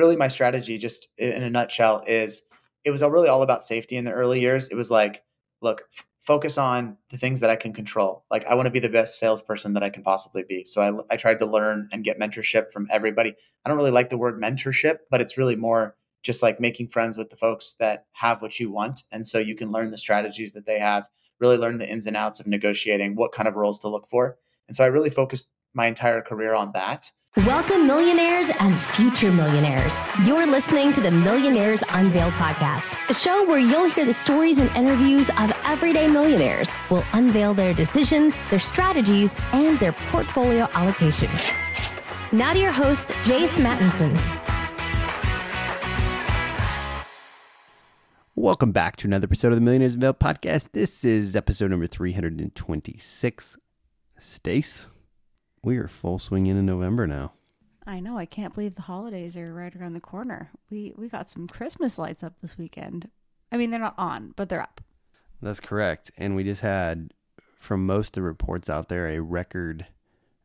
really my strategy, just in a nutshell, is it was really all about safety in the early years. It was like, look, f- focus on the things that I can control. Like I want to be the best salesperson that I can possibly be. So I, I tried to learn and get mentorship from everybody. I don't really like the word mentorship, but it's really more just like making friends with the folks that have what you want. And so you can learn the strategies that they have, really learn the ins and outs of negotiating, what kind of roles to look for. And so I really focused my entire career on that. Welcome, millionaires and future millionaires. You're listening to the Millionaires Unveiled podcast, a show where you'll hear the stories and interviews of everyday millionaires. We'll unveil their decisions, their strategies, and their portfolio allocation. Now to your host, Jace Mattinson. Welcome back to another episode of the Millionaires Unveiled podcast. This is episode number 326. Stace, we are full swing into November now. I know. I can't believe the holidays are right around the corner. We we got some Christmas lights up this weekend. I mean, they're not on, but they're up. That's correct. And we just had, from most of the reports out there, a record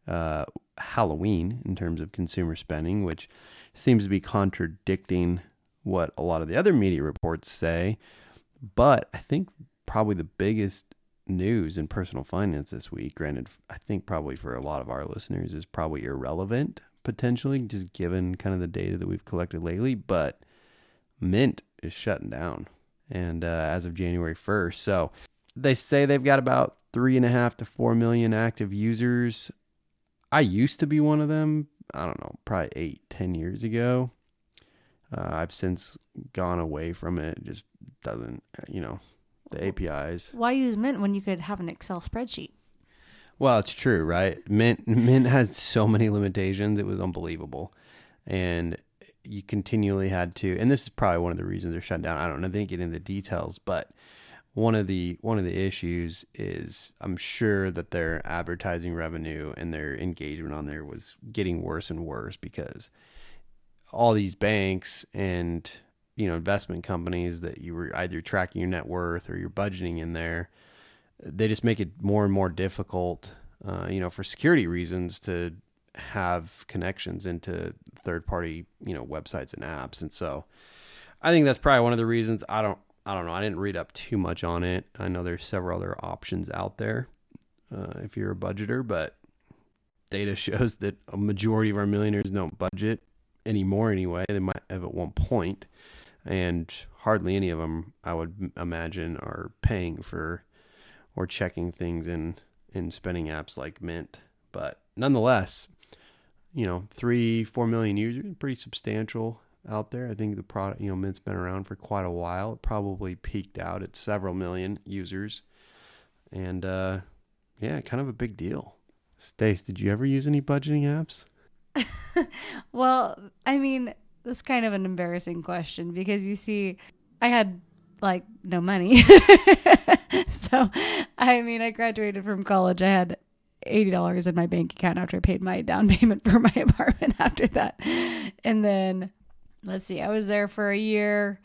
uh, Halloween in terms of consumer spending, which seems to be contradicting what a lot of the other media reports say. But I think probably the biggest news in personal finance this week, granted, I think probably for a lot of our listeners, is probably irrelevant potentially, just given kind of the data that we've collected lately. But Mint is shutting down, and uh, as of January 1st. So they say they've got about three and a half to four million active users. I used to be one of them. I don't know, probably eight, ten years ago. Uh, I've since gone away from it. it. Just doesn't, you know, the APIs. Why use Mint when you could have an Excel spreadsheet? Well, it's true, right? Mint Mint has so many limitations. It was unbelievable, and you continually had to. And this is probably one of the reasons they're shut down. I don't know. They didn't get into the details, but one of the one of the issues is I'm sure that their advertising revenue and their engagement on there was getting worse and worse because all these banks and you know investment companies that you were either tracking your net worth or your budgeting in there they just make it more and more difficult uh, you know for security reasons to have connections into third party you know websites and apps. And so i think that's probably one of the reasons. I don't i don't know. I didn't read up too much on it. I know there's several other options out there uh, if you're a budgeter but data shows that a majority of our millionaires don't budget anymore anyway. They might have at one point, and hardly any of them, I would imagine, are paying for or checking things in in spending apps like Mint. But nonetheless, you know, three, four million users, pretty substantial out there. I think the product, you know, Mint's been around for quite a while. It probably peaked out at several million users, and uh, yeah, kind of a big deal. Stace, did you ever use any budgeting apps? well, I mean, that's kind of an embarrassing question because you see, I had like no money. so, I mean, I graduated from college. I had $80 in my bank account after I paid my down payment for my apartment after that. And then, let's see, I was there for a year.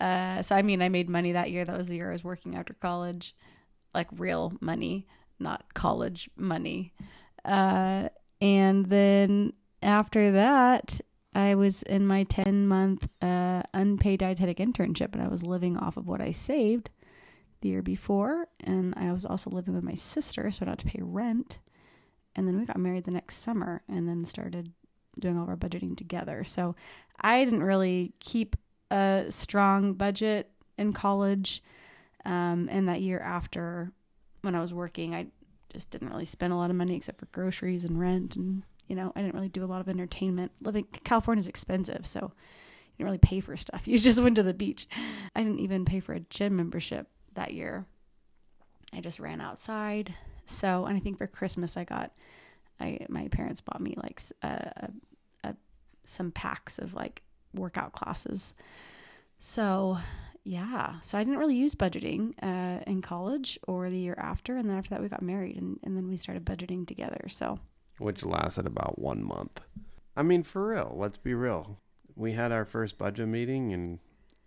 Uh, so, I mean, I made money that year. That was the year I was working after college, like real money, not college money. Uh, and then after that, I was in my 10 month uh, unpaid dietetic internship and I was living off of what I saved the year before. And I was also living with my sister, so I had to pay rent. And then we got married the next summer and then started doing all of our budgeting together. So I didn't really keep a strong budget in college. Um, and that year after, when I was working, I just didn't really spend a lot of money except for groceries and rent and you know, I didn't really do a lot of entertainment. Living California is expensive, so you didn't really pay for stuff. You just went to the beach. I didn't even pay for a gym membership that year. I just ran outside. So, and I think for Christmas I got, I my parents bought me like a, a, a some packs of like workout classes. So, yeah. So I didn't really use budgeting uh, in college or the year after, and then after that we got married, and and then we started budgeting together. So which lasted about one month. I mean, for real, let's be real. We had our first budget meeting and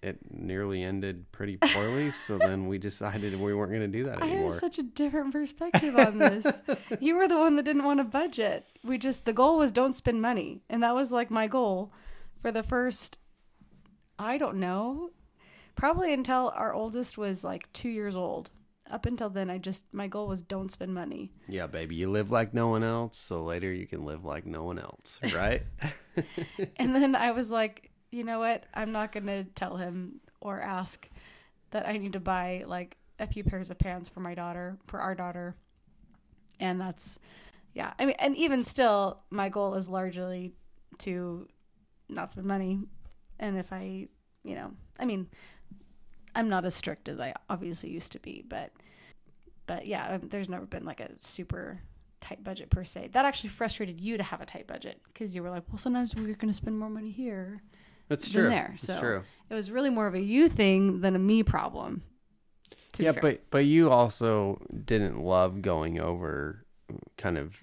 it nearly ended pretty poorly. so then we decided we weren't going to do that anymore. I have such a different perspective on this. you were the one that didn't want to budget. We just, the goal was don't spend money. And that was like my goal for the first, I don't know, probably until our oldest was like two years old. Up until then, I just, my goal was don't spend money. Yeah, baby, you live like no one else, so later you can live like no one else, right? and then I was like, you know what? I'm not going to tell him or ask that I need to buy like a few pairs of pants for my daughter, for our daughter. And that's, yeah. I mean, and even still, my goal is largely to not spend money. And if I, you know, I mean, I'm not as strict as I obviously used to be, but, but yeah, um, there's never been like a super tight budget per se. That actually frustrated you to have a tight budget because you were like, well, sometimes we're going to spend more money here. That's than true. there. That's So true. it was really more of a you thing than a me problem. Yeah, but but you also didn't love going over kind of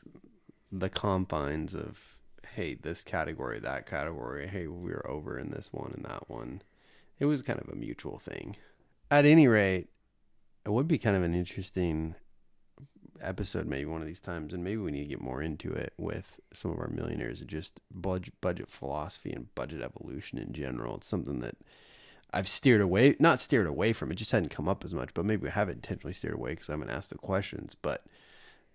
the confines of hey, this category, that category. Hey, we're over in this one and that one. It was kind of a mutual thing. At any rate, it would be kind of an interesting episode maybe one of these times and maybe we need to get more into it with some of our millionaires and just budget budget philosophy and budget evolution in general it's something that I've steered away, not steered away from it, just hadn't come up as much. But maybe I haven't intentionally steered away because I haven't asked the questions. But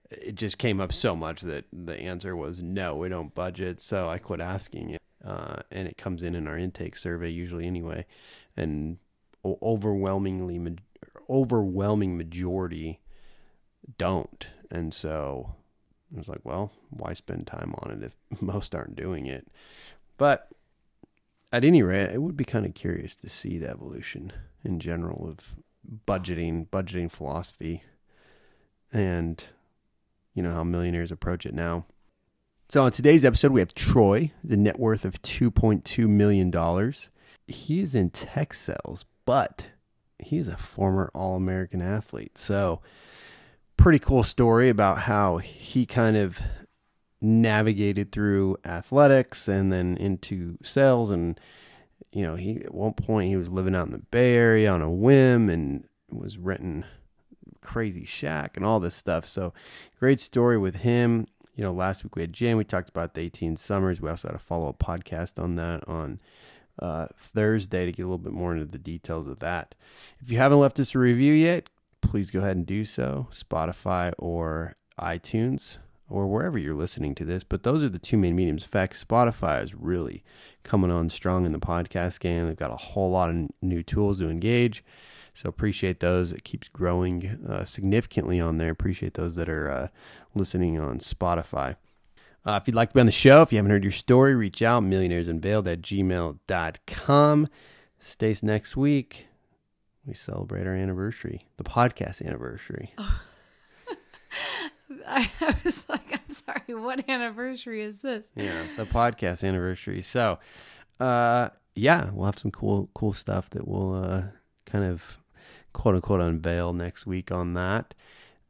it just came up so much that the answer was no, we don't budget. So I quit asking it, uh, and it comes in in our intake survey usually anyway, and overwhelmingly, overwhelming majority don't. And so I was like, well, why spend time on it if most aren't doing it? But at any rate, it would be kind of curious to see the evolution in general of budgeting, budgeting philosophy, and you know how millionaires approach it now. So on today's episode, we have Troy, the net worth of two point two million dollars. He is in tech sales, but he is a former All American athlete. So pretty cool story about how he kind of navigated through athletics and then into sales and you know he at one point he was living out in the bay area on a whim and was renting crazy shack and all this stuff so great story with him you know last week we had jan we talked about the 18 summers we also had a follow-up podcast on that on uh, thursday to get a little bit more into the details of that if you haven't left us a review yet please go ahead and do so spotify or itunes or wherever you're listening to this. But those are the two main mediums. In fact, Spotify is really coming on strong in the podcast game. They've got a whole lot of new tools to engage. So appreciate those. It keeps growing uh, significantly on there. Appreciate those that are uh, listening on Spotify. Uh, if you'd like to be on the show, if you haven't heard your story, reach out, millionairesunveiled at gmail.com. Stace next week. We celebrate our anniversary, the podcast anniversary. I, I was like, I'm sorry, what anniversary is this? yeah, the podcast anniversary. So, uh, yeah, we'll have some cool, cool stuff that we'll uh, kind of quote unquote unveil next week on that.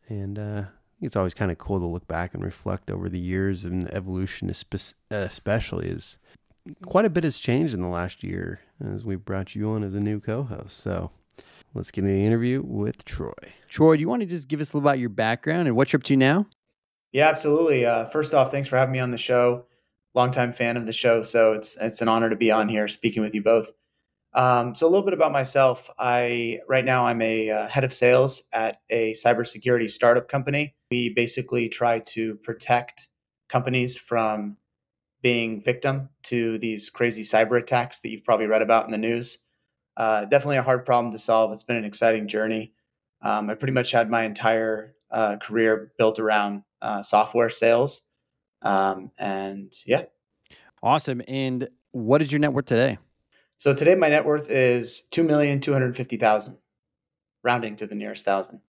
And uh, it's always kind of cool to look back and reflect over the years and the evolution, especially as quite a bit has changed in the last year as we brought you on as a new co-host. So. Let's get into the interview with Troy. Troy, do you want to just give us a little about your background and what you're up to now? Yeah, absolutely. Uh, first off, thanks for having me on the show. Longtime fan of the show, so it's it's an honor to be on here speaking with you both. Um, so a little bit about myself. I right now I'm a uh, head of sales at a cybersecurity startup company. We basically try to protect companies from being victim to these crazy cyber attacks that you've probably read about in the news. Uh, definitely a hard problem to solve. It's been an exciting journey. Um, I pretty much had my entire uh, career built around uh, software sales. Um, and yeah, Awesome. And what is your net worth today? So today my net worth is two million two hundred fifty thousand, rounding to the nearest thousand.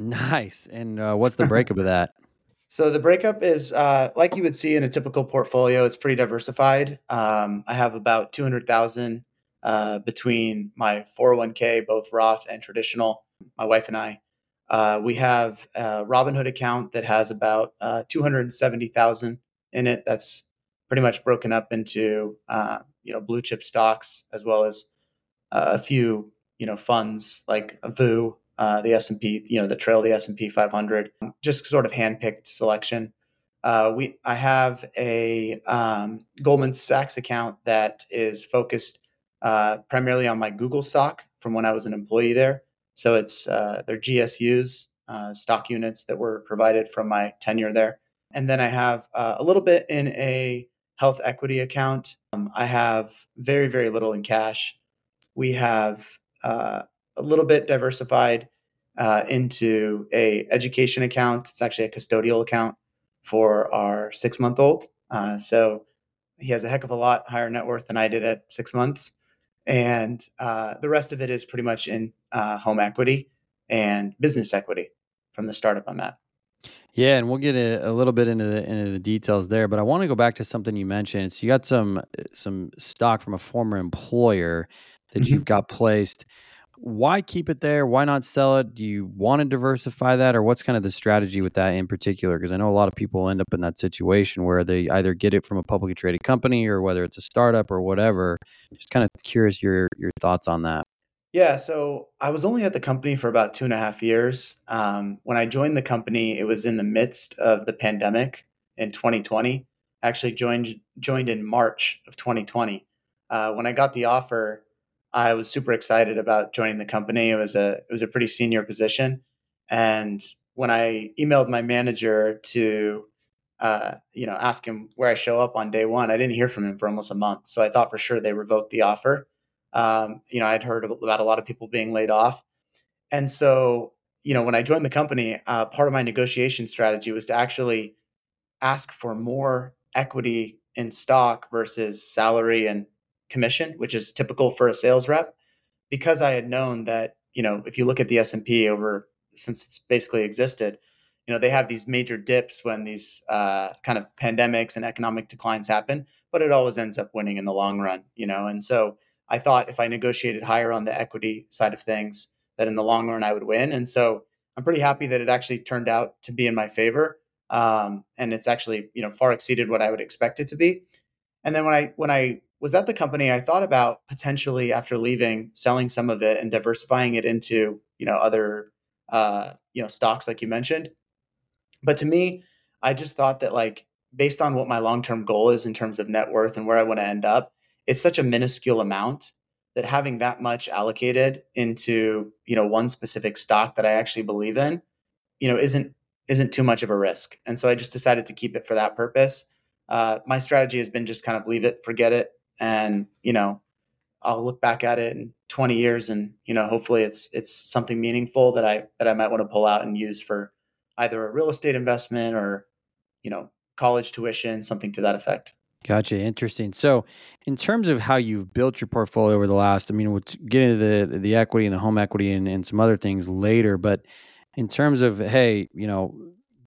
Nice. And uh, what's the breakup of that? So the breakup is uh, like you would see in a typical portfolio. It's pretty diversified. Um, I have about two hundred thousand uh, between my four hundred one k, both Roth and traditional. My wife and I. Uh, we have a Robinhood account that has about uh, two hundred seventy thousand in it. That's pretty much broken up into uh, you know blue chip stocks as well as uh, a few you know funds like VOO, uh, the S and P, you know, that trail the S and P 500. Just sort of handpicked selection. Uh, we I have a um, Goldman Sachs account that is focused uh, primarily on my Google stock from when I was an employee there. So it's uh, their GSUs, uh, stock units that were provided from my tenure there. And then I have a little bit in a health equity account. Um, I have very, very little in cash. We have uh, a little bit diversified uh, into a education account. It's actually a custodial account for our six month old. Uh, so he has a heck of a lot higher net worth than I did at six months. And uh, the rest of it is pretty much in uh, home equity and business equity from the startup I'm at. Yeah, and we'll get a, a little bit into the into the details there, but I want to go back to something you mentioned. So you got some some stock from a former employer that Mhm. you've got placed. Why keep it there? Why not sell it? Do you want to diversify that, or what's kind of the strategy with that in particular? Because I know a lot of people end up in that situation where they either get it from a publicly traded company or whether it's a startup or whatever. Just kind of curious your your thoughts on that. Yeah, so I was only at the company for about two and a half years. Um, when I joined the company, it was in the midst of the pandemic in 2020. I actually joined joined in March of 2020. Uh, when I got the offer, I was super excited about joining the company. It was a it was a pretty senior position, and when I emailed my manager to uh, you know ask him where I show up on day one, I didn't hear from him for almost a month. So I thought for sure they revoked the offer um, you know, I'd heard about a lot of people being laid off. And so, you know, when I joined the company, uh, part of my negotiation strategy was to actually ask for more equity in stock versus salary and commission, which is typical for a sales rep, because I had known that, you know, if you look at the S&P over since it's basically existed, you know, they have these major dips when these uh, kind of pandemics and economic declines happen, but it always ends up winning in the long run, you know. And so I thought if I negotiated higher on the equity side of things, that in the long run I would win. And so I'm pretty happy that it actually turned out to be in my favor. Um, and it's actually, you know, far exceeded what I would expect it to be. And then when I when I was at the company, I thought about potentially after leaving, selling some of it and diversifying it into, you know, other uh, you know, stocks like you mentioned. But to me, I just thought that like based on what my long-term goal is in terms of net worth and where I want to end up, it's such a minuscule amount that having that much allocated into, you know, one specific stock that I actually believe in, you know, isn't isn't too much of a risk. And so I just decided to keep it for that purpose. Uh, my strategy has been just kind of leave it, forget it, and you know, I'll look back at it in 20 years, and you know, hopefully it's it's something meaningful that I that I might want to pull out and use for either a real estate investment or you know, college tuition, something to that effect. Gotcha. Interesting. So, in terms of how you've built your portfolio over the last, I mean, we'll get into the the equity and the home equity and, and some other things later. But in terms of, hey, you know,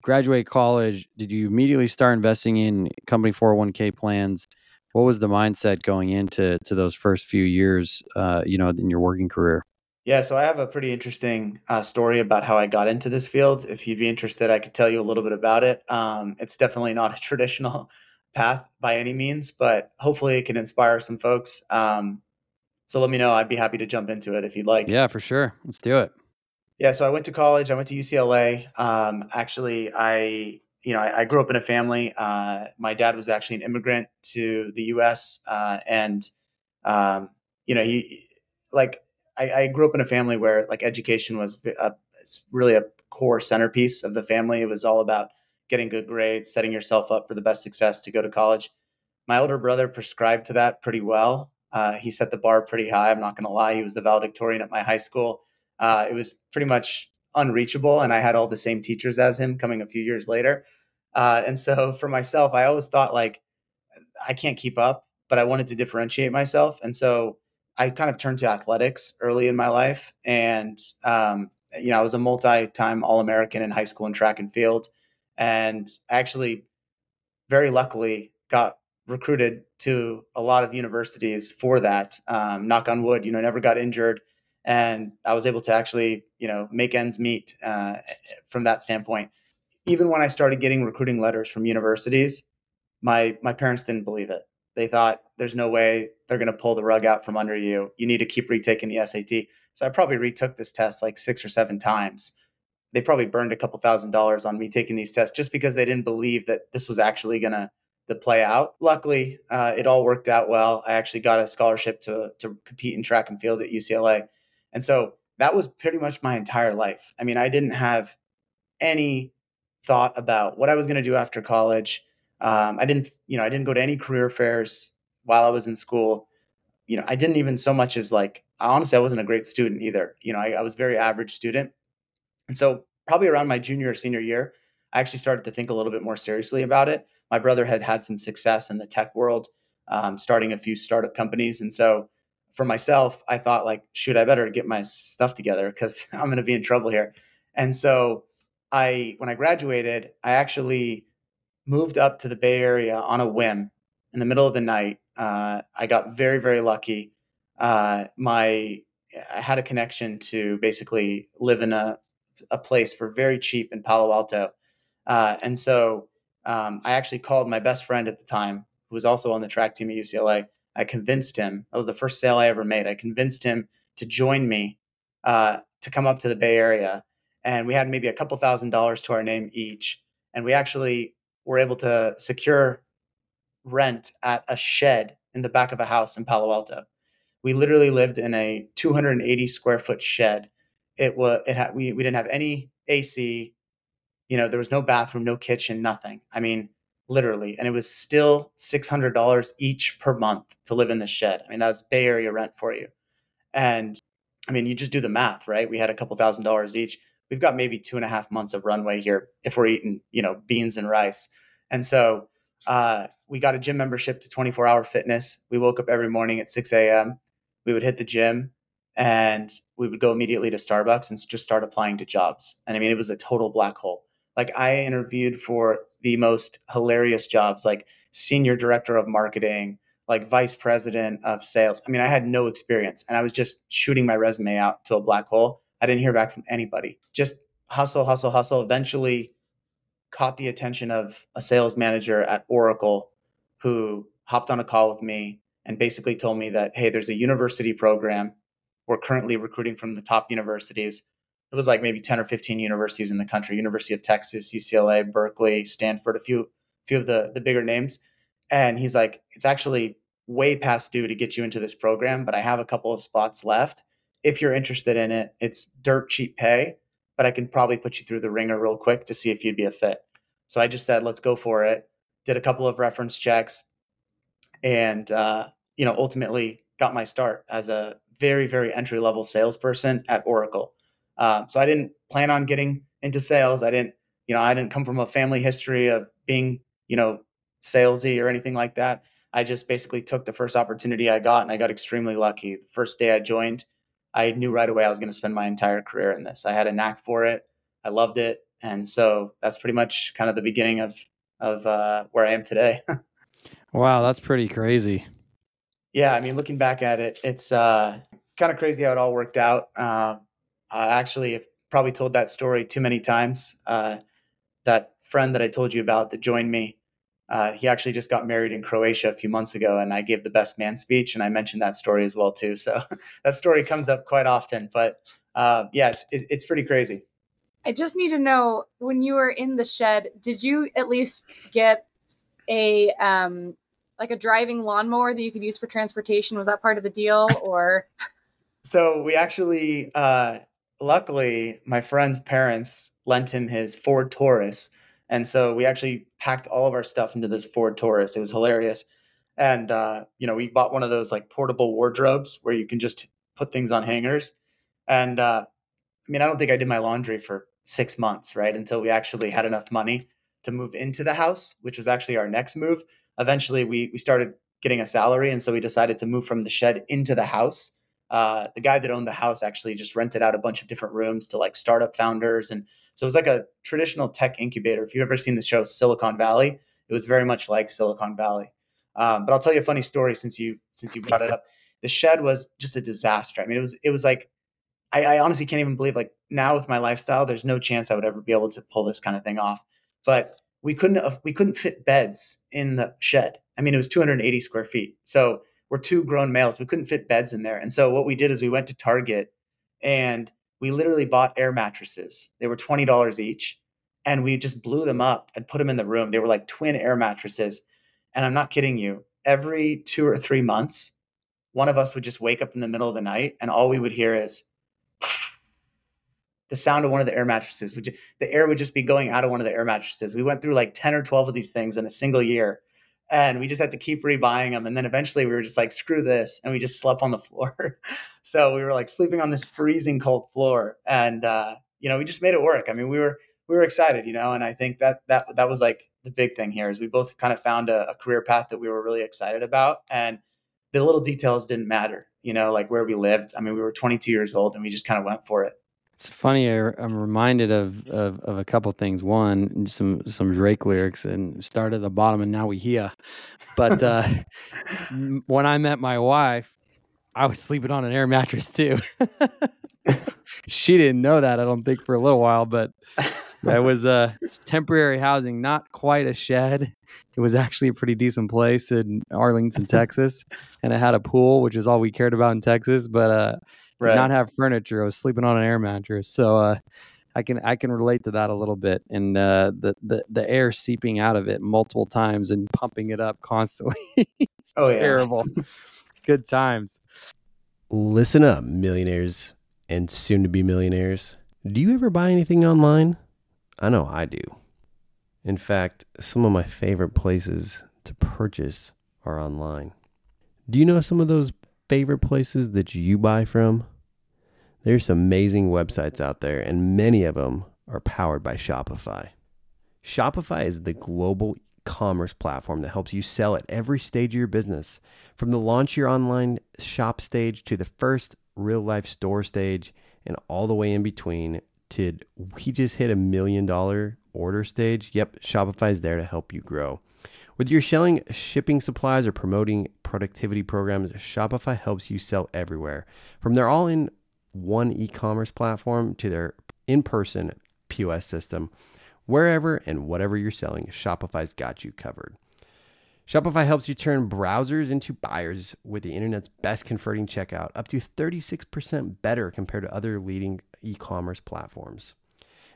graduate college, did you immediately start investing in company 401k plans? What was the mindset going into to those first few years, uh, you know, in your working career? Yeah, so I have a pretty interesting uh, story about how I got into this field. If you'd be interested, I could tell you a little bit about it. Um, it's definitely not a traditional path by any means, but hopefully it can inspire some folks. Um, so let me know. I'd be happy to jump into it if you'd like. Yeah, for sure. Let's do it. Yeah, so I went to college. I went to UCLA. Um, actually, I you know I, I grew up in a family. Uh, my dad was actually an immigrant to the U.S. Uh, and um, you know he like I, I grew up in a family where like education was a, it's really a core centerpiece of the family. It was all about getting good grades, setting yourself up for the best success to go to college. My older brother prescribed to that pretty well. Uh, he set the bar pretty high. I'm not going to lie. He was the valedictorian at my high school. Uh, it was pretty much unreachable, and I had all the same teachers as him coming a few years later. Uh, and so for myself, I always thought like I can't keep up, but I wanted to differentiate myself, and so I kind of turned to athletics early in my life, and um, you know I was a multi-time All-American in high school in track and field, and actually, very luckily, got recruited to a lot of universities for that. Um, knock on wood, you know, never got injured, and I was able to actually, you know, make ends meet uh, from that standpoint. Even when I started getting recruiting letters from universities, my my parents didn't believe it. They thought there's no way they're going to pull the rug out from under you. You need to keep retaking the SAT. So I probably retook this test like six or seven times they probably burned a couple thousand dollars on me taking these tests just because they didn't believe that this was actually going to to play out. Luckily, uh, it all worked out well. I actually got a scholarship to to compete in track and field at UCLA, and so that was pretty much my entire life. I mean, I didn't have any thought about what I was going to do after college. Um, I didn't, you know, I didn't go to any career fairs while I was in school. You know, I didn't even so much as like, honestly, I wasn't a great student either. You know, I, I was very average student. And so probably around my junior or senior year, I actually started to think a little bit more seriously about it. My brother had had some success in the tech world, um, starting a few startup companies. And so for myself, I thought like, shoot, I better get my stuff together because I'm going to be in trouble here. And so I, when I graduated, I actually moved up to the Bay Area on a whim in the middle of the night. Uh, I got very, very lucky. Uh, my, I had a connection to basically live in a, a place for very cheap in Palo Alto. Uh, and so um, I actually called my best friend at the time, who was also on the track team at UCLA. I convinced him, that was the first sale I ever made. I convinced him to join me uh, to come up to the Bay Area and we had maybe a couple thousand dollars to our name each. And we actually were able to secure rent at a shed in the back of a house in Palo Alto. We literally lived in a 280 square foot shed. It was it had we, we didn't have any AC, you know, there was no bathroom, no kitchen, nothing. I mean, literally. And it was still $600 each per month to live in the shed. I mean, that's Bay Area rent for you. And I mean, you just do the math, right? We had a couple thousand dollars each we've got maybe two and a half months of runway here if we're eating, you know, beans and rice. And so uh, we got a gym membership to 24 hour fitness. We woke up every morning at 6 a.m. We would hit the gym and we would go immediately to Starbucks and just start applying to jobs. And I mean, it was a total black hole. Like I interviewed for the most hilarious jobs, like senior director of marketing, like vice president of sales. I mean, I had no experience and I was just shooting my resume out to a black hole I didn't hear back from anybody. Just hustle, hustle, hustle. Eventually caught the attention of a sales manager at Oracle who hopped on a call with me and basically told me that, hey, there's a university program. We're currently recruiting from the top universities. It was like maybe 10 or 15 universities in the country, University of Texas, UCLA, Berkeley, Stanford, a few few of the, the bigger names. And he's like, it's actually way past due to get you into this program, but I have a couple of spots left if you're interested in it, it's dirt cheap pay, but I can probably put you through the ringer real quick to see if you'd be a fit. So I just said, let's go for it. Did a couple of reference checks, and uh, you know, ultimately got my start as a very, very entry level salesperson at Oracle. Um, so I didn't plan on getting into sales. I didn't, you know, I didn't come from a family history of being, you know, salesy or anything like that. I just basically took the first opportunity I got, and I got extremely lucky. The first day I joined, I knew right away I was going to spend my entire career in this. I had a knack for it. I loved it, and so that's pretty much kind of the beginning of of uh, where I am today. wow, that's pretty crazy. Yeah, I mean, looking back at it, it's uh, kind of crazy how it all worked out. Uh, I actually probably told that story too many times. Uh, that friend that I told you about that joined me uh, he actually just got married in Croatia a few months ago, and I gave the best man speech, and I mentioned that story as well too. So that story comes up quite often, but uh, yeah, it's, it, it's pretty crazy. I just need to know when you were in the shed, did you at least get a um, like a driving lawnmower that you could use for transportation? Was that part of the deal, or? so we actually, uh, luckily, my friend's parents lent him his Ford Taurus and so we actually packed all of our stuff into this Ford Taurus. It was hilarious. And, uh, you know, we bought one of those like portable wardrobes where you can just put things on hangers. And, uh, I mean, I don't think I did my laundry for six months, right? Until we actually had enough money to move into the house, which was actually our next move. Eventually, we, we started getting a salary. And so we decided to move from the shed into the house. Uh, the guy that owned the house actually just rented out a bunch of different rooms to like startup founders and so it was like a traditional tech incubator. If you've ever seen the show Silicon Valley, it was very much like Silicon Valley. Um, but I'll tell you a funny story since you since you brought it up. The shed was just a disaster. I mean, it was it was like I, I honestly can't even believe like now with my lifestyle, there's no chance I would ever be able to pull this kind of thing off. But we couldn't we couldn't fit beds in the shed. I mean, it was 280 square feet. So we're two grown males. We couldn't fit beds in there. And so what we did is we went to Target and we literally bought air mattresses. They were $20 each. And we just blew them up and put them in the room. They were like twin air mattresses. And I'm not kidding you. Every two or three months, one of us would just wake up in the middle of the night and all we would hear is the sound of one of the air mattresses. Would the air would just be going out of one of the air mattresses. We went through like 10 or 12 of these things in a single year and we just had to keep rebuying them. And then eventually we were just like, screw this. And we just slept on the floor. so we were like sleeping on this freezing cold floor. And, uh, you know, we just made it work. I mean, we were, we were excited, you know, and I think that, that, that was like the big thing here is we both kind of found a, a career path that we were really excited about. And the little details didn't matter, you know, like where we lived. I mean, we were 22 years old and we just kind of went for it. It's funny. I, am reminded of, of, of a couple things. One, some some Drake lyrics, and start at the bottom, and now we here. But uh, when I met my wife, I was sleeping on an air mattress too. she didn't know that, I don't think, for a little while, but that was uh, temporary housing, not quite a shed. It was actually a pretty decent place in Arlington, Texas, and it had a pool, which is all we cared about in Texas. But uh, right. not have furniture. I was sleeping on an air mattress. So uh, I can I can relate to that a little bit, and uh, the the the air seeping out of it multiple times and pumping it up constantly. it's oh, terrible. Yeah. Good times. Listen up, millionaires and soon to be millionaires. Do you ever buy anything online? I know I do. In fact, some of my favorite places to purchase are online. Do you know some of those favorite places that you buy from? There's some amazing websites out there, and many of them are powered by Shopify. Shopify is the global commerce platform that helps you sell at every stage of your business. From the launch your online shop stage to the first real life store stage and all the way in between to we just hit a million dollar order stage. Yep, Shopify is there to help you grow. Whether you're selling shipping supplies or promoting productivity programs, Shopify helps you sell everywhere. From their all in one e commerce platform to their in person POS system, wherever and whatever you're selling, Shopify's got you covered. Shopify helps you turn browsers into buyers with the internet's best converting checkout, up to 36% better compared to other leading e commerce platforms.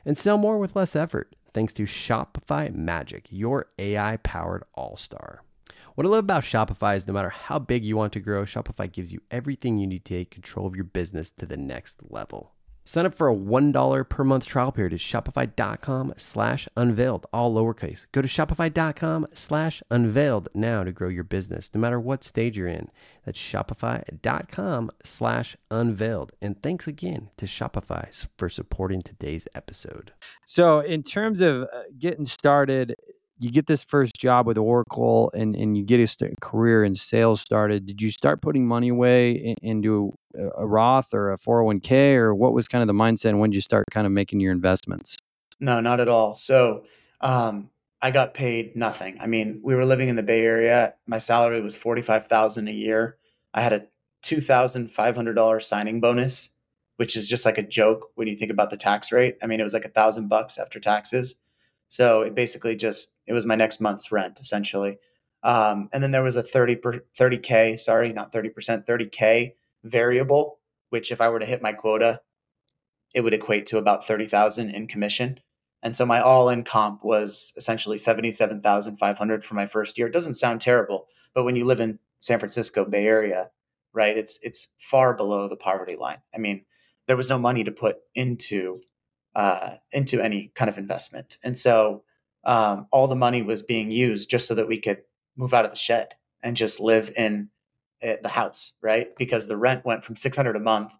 And sell more with less effort thanks to Shopify Magic, your AI powered all star. What I love about Shopify is no matter how big you want to grow, Shopify gives you everything you need to take control of your business to the next level. Sign up for a $1 per month trial period at shopify.com slash unveiled, all lowercase. Go to shopify.com slash unveiled now to grow your business, no matter what stage you're in. That's shopify.com slash unveiled. And thanks again to Shopify for supporting today's episode. So in terms of uh, getting started, you get this first job with Oracle and, and you get a st- career in sales started. Did you start putting money away in, into a Roth or a 401k or what was kind of the mindset and when did you start kind of making your investments? No, not at all. So, um, I got paid nothing. I mean, we were living in the Bay Area. My salary was 45,000 a year. I had a $2,500 signing bonus, which is just like a joke when you think about the tax rate. I mean, it was like a thousand bucks after taxes. So it basically just it was my next month's rent essentially. Um, and then there was a 30 per, 30k, sorry, not 30%, 30k variable, which if I were to hit my quota, it would equate to about 30,000 in commission. And so my all-in comp was essentially 77,500 for my first year. It doesn't sound terrible, but when you live in San Francisco Bay Area, right, it's it's far below the poverty line. I mean, there was no money to put into uh, into any kind of investment. And so um, all the money was being used just so that we could move out of the shed and just live in uh, the house, right? Because the rent went from 600 a month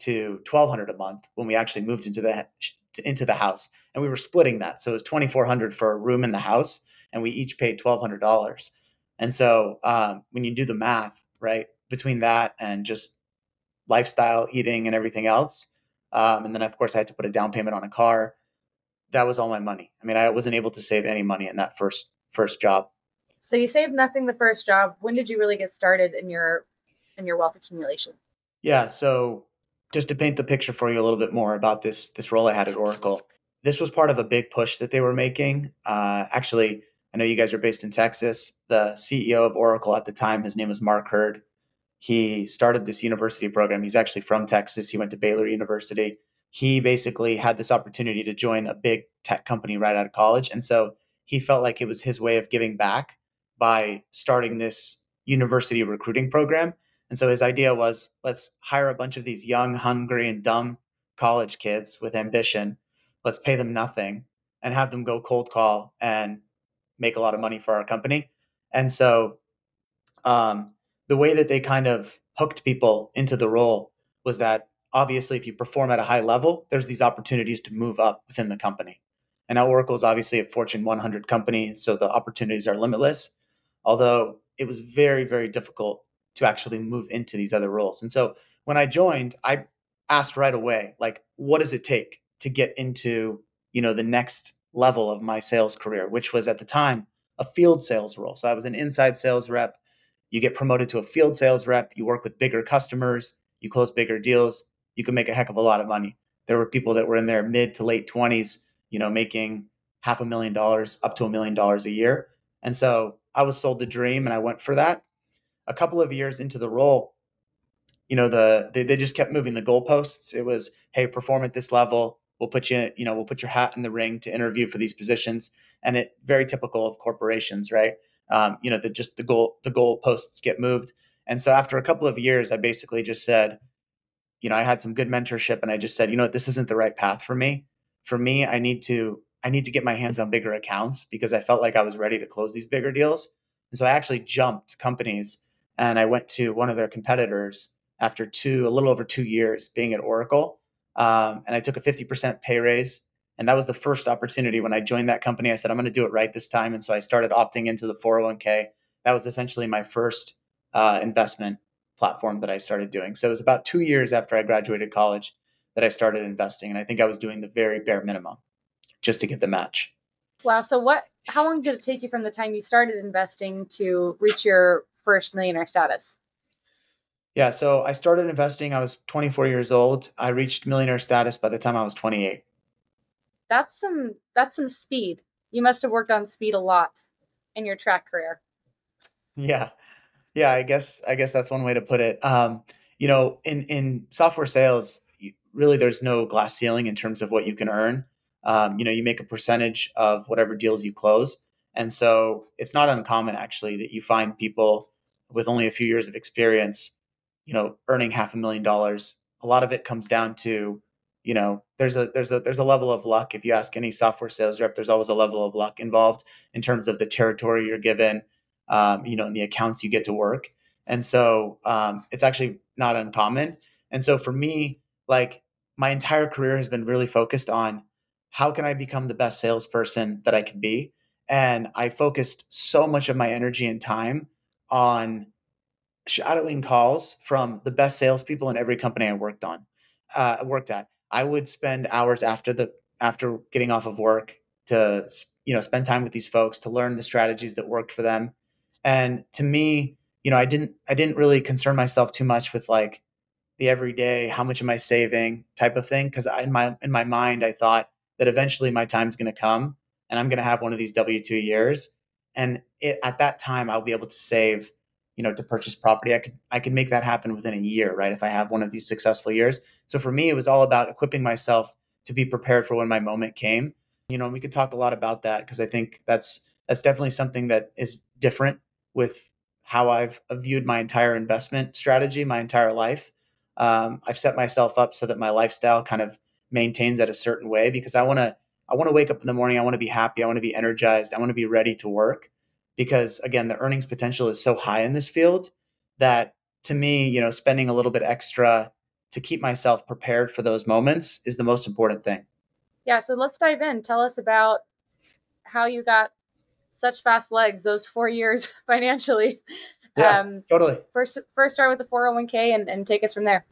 to 1200 a month when we actually moved into the into the house and we were splitting that. So it was 2400 for a room in the house and we each paid $1200. And so um, when you do the math, right, between that and just lifestyle, eating and everything else, um, and then, of course, I had to put a down payment on a car. That was all my money. I mean, I wasn't able to save any money in that first first job. So you saved nothing the first job. When did you really get started in your in your wealth accumulation? Yeah. So just to paint the picture for you a little bit more about this this role I had at Oracle, this was part of a big push that they were making. Uh, actually, I know you guys are based in Texas. The CEO of Oracle at the time, his name was Mark Hurd he started this university program. He's actually from Texas. He went to Baylor University. he basically had this opportunity to join a big tech company right out of college. And so he felt like it was his way of giving back by starting this university recruiting program. And so his idea was let's hire a bunch of these young, hungry, and dumb college kids with ambition. Let's pay them nothing and have them go cold call and make a lot of money for our company. And so um, the way that they kind of hooked people into the role was that obviously if you perform at a high level, there's these opportunities to move up within the company. And now Oracle is obviously a Fortune 100 company, so the opportunities are limitless. Although it was very, very difficult to actually move into these other roles. And so when I joined, I asked right away, like, what does it take to get into, you know, the next level of my sales career, which was at the time a field sales role. So I was an inside sales rep. You get promoted to a field sales rep, you work with bigger customers, you close bigger deals, you can make a heck of a lot of money. There were people that were in their mid to late 20s, you know, making half a million dollars up to a million dollars a year. And so I was sold the dream and I went for that. A couple of years into the role, you know, the they, they just kept moving the goalposts. It was, hey, perform at this level. We'll put you, you know, we'll put your hat in the ring to interview for these positions. And it very typical of corporations, right? Um, you know, that just the goal the goalposts get moved. And so after a couple of years, I basically just said, you know, I had some good mentorship and I just said, you know what, this isn't the right path for me. For me, I need to I need to get my hands on bigger accounts because I felt like I was ready to close these bigger deals. And so I actually jumped companies and I went to one of their competitors after two, a little over two years being at Oracle. Um, and I took a 50% pay raise. And that was the first opportunity when I joined that company. I said, I'm going to do it right this time. And so I started opting into the 401k. That was essentially my first uh, investment platform that I started doing. So it was about two years after I graduated college that I started investing. And I think I was doing the very bare minimum just to get the match. Wow. So what how long did it take you from the time you started investing to reach your first millionaire status? Yeah, so I started investing I was 24 years old. I reached millionaire status by the time I was 28. That's some that's some speed. You must have worked on speed a lot in your track career. Yeah. Yeah, I guess I guess that's one way to put it. Um, you know, in in software sales, really there's no glass ceiling in terms of what you can earn um, you know you make a percentage of whatever deals you close and so it's not uncommon actually that you find people with only a few years of experience you know earning half a million dollars a lot of it comes down to you know there's a there's a there's a level of luck if you ask any software sales rep there's always a level of luck involved in terms of the territory you're given um, you know and the accounts you get to work and so um, it's actually not uncommon and so for me like my entire career has been really focused on how can I become the best salesperson that I can be? And I focused so much of my energy and time on shadowing calls from the best salespeople in every company I worked on, uh, worked at. I would spend hours after the after getting off of work to you know spend time with these folks to learn the strategies that worked for them. And to me, you know, I didn't I didn't really concern myself too much with like the everyday how much am I saving type of thing because in my in my mind I thought that eventually my time's going to come and I'm going to have one of these W 2 years. And it, at that time, I'll be able to save, you know, to purchase property. I could, I could make that happen within a year, right? If I have one of these successful years. So for me, it was all about equipping myself to be prepared for when my moment came. You know, and we could talk a lot about that because I think that's, that's definitely something that is different with how I've viewed my entire investment strategy, my entire life. Um, I've set myself up so that my lifestyle kind of maintains at a certain way because I want to I want to wake up in the morning, I want to be happy, I want to be energized, I want to be ready to work because again, the earnings potential is so high in this field that to me, you know, spending a little bit extra to keep myself prepared for those moments is the most important thing. Yeah, so let's dive in. Tell us about how you got such fast legs those 4 years financially. Yeah, um, totally. First first start with the 401k and, and take us from there.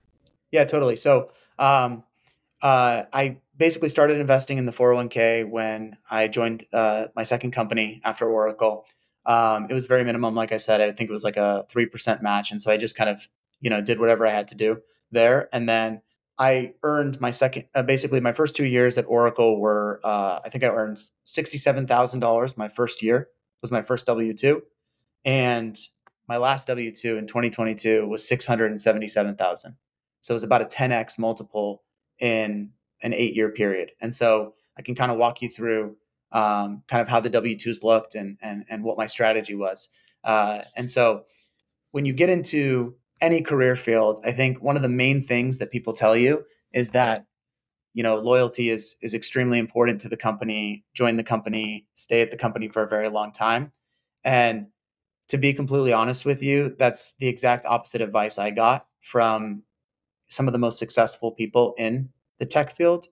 Yeah, totally. So, um, uh, I basically started investing in the 401k when I joined uh, my second company after Oracle. Um, it was very minimum, like I said. I think it was like a three percent match, and so I just kind of you know did whatever I had to do there, and then I earned my second, uh, basically my first two years at Oracle were uh, I think I earned sixty seven thousand dollars. My first year was my first W two, and my last W two in 2022 was six hundred and seventy seven thousand. So it was about a 10x multiple in an eight year period. And so I can kind of walk you through um, kind of how the W 2s looked and, and, and what my strategy was. Uh, and so when you get into any career field, I think one of the main things that people tell you is that you know loyalty is is extremely important to the company join the company stay at the company for a very long time and to be completely honest with you that's the exact opposite advice i got from some of the most successful people in the tech field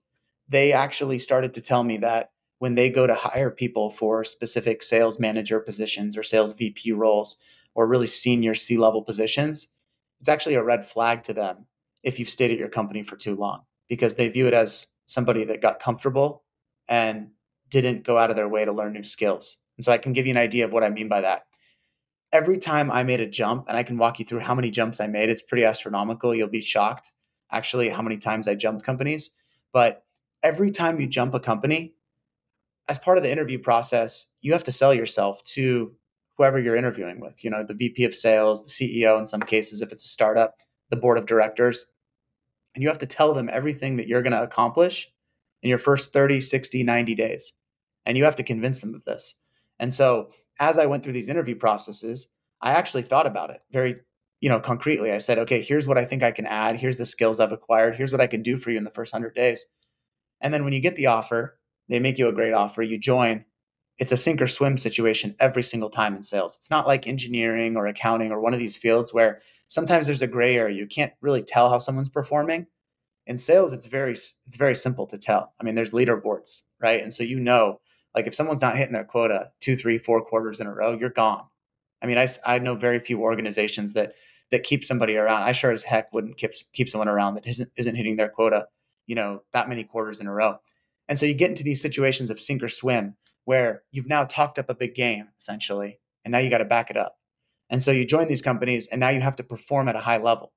they actually started to tell me that when they go to hire people for specific sales manager positions or sales vp roles or really senior c level positions it's actually a red flag to them if you've stayed at your company for too long because they view it as somebody that got comfortable and didn't go out of their way to learn new skills. And so I can give you an idea of what I mean by that. Every time I made a jump, and I can walk you through how many jumps I made, it's pretty astronomical. You'll be shocked actually how many times I jumped companies. But every time you jump a company, as part of the interview process, you have to sell yourself to whoever you're interviewing with, you know, the VP of sales, the CEO in some cases, if it's a startup, the board of directors and you have to tell them everything that you're going to accomplish in your first 30, 60, 90 days. And you have to convince them of this. And so as I went through these interview processes, I actually thought about it very, you know, concretely. I said, okay, here's what I think I can add. Here's the skills I've acquired. Here's what I can do for you in the first 100 days. And then when you get the offer, they make you a great offer, you join. It's a sink or swim situation every single time in sales. It's not like engineering or accounting or one of these fields where sometimes there's a gray area. You can't really tell how someone's performing. In sales, it's very it's very simple to tell. I mean, there's leaderboards, right? And so you know, like if someone's not hitting their quota two, three, four quarters in a row, you're gone. I mean, I, I know very few organizations that that keep somebody around. I sure as heck wouldn't keep keep someone around that isn't isn't hitting their quota, you know, that many quarters in a row. And so you get into these situations of sink or swim where you've now talked up a big game essentially, and now you got to back it up. And so you join these companies and now you have to perform at a high level.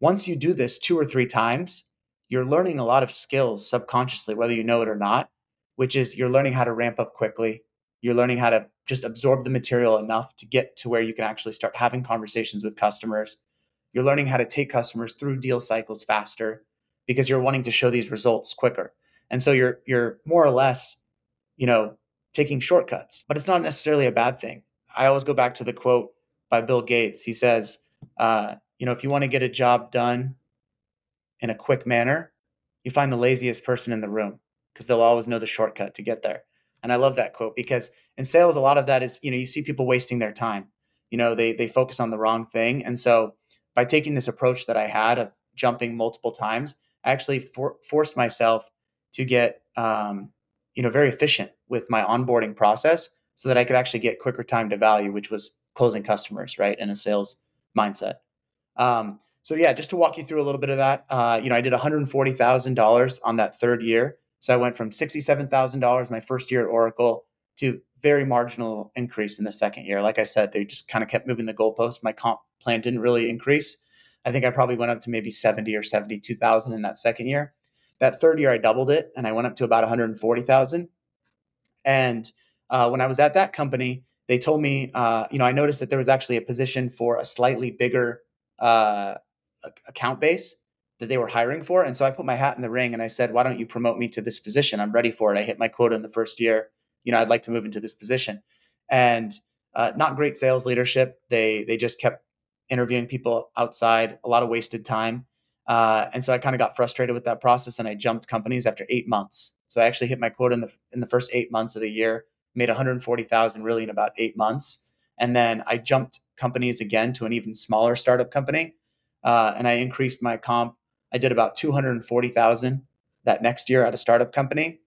Once you do this two or three times, you're learning a lot of skills subconsciously, whether you know it or not, which is you're learning how to ramp up quickly. You're learning how to just absorb the material enough to get to where you can actually start having conversations with customers. You're learning how to take customers through deal cycles faster because you're wanting to show these results quicker. And so you're you're more or less, you know, taking shortcuts, but it's not necessarily a bad thing. I always go back to the quote by Bill Gates. He says, uh, you know, if you want to get a job done in a quick manner, you find the laziest person in the room because they'll always know the shortcut to get there. And I love that quote because in sales, a lot of that is, you know, you see people wasting their time. You know, they they focus on the wrong thing. And so by taking this approach that I had of jumping multiple times, I actually for, forced myself to get, um, you know, very efficient with my onboarding process so that I could actually get quicker time to value, which was closing customers, right, in a sales mindset. Um, so yeah, just to walk you through a little bit of that, uh, you know, I did one hundred forty thousand dollars on that third year. So I went from sixty-seven thousand dollars my first year at Oracle to very marginal increase in the second year. Like I said, they just kind of kept moving the goalpost. My comp plan didn't really increase. I think I probably went up to maybe seventy or seventy-two thousand in that second year. That third year, I doubled it, and I went up to about one hundred forty thousand. And uh, when I was at that company, they told me, uh, you know, I noticed that there was actually a position for a slightly bigger uh, account base that they were hiring for. And so I put my hat in the ring and I said, why don't you promote me to this position? I'm ready for it. I hit my quota in the first year. You know, I'd like to move into this position. And uh, not great sales leadership. They they just kept interviewing people outside, a lot of wasted time. Uh, and so I kind of got frustrated with that process and I jumped companies after eight months. So I actually hit my quota in the in the first eight months of the year made 140,000 really in about eight months. And then I jumped companies again to an even smaller startup company. Uh, and I increased my comp. I did about 240,000 that next year at a startup company.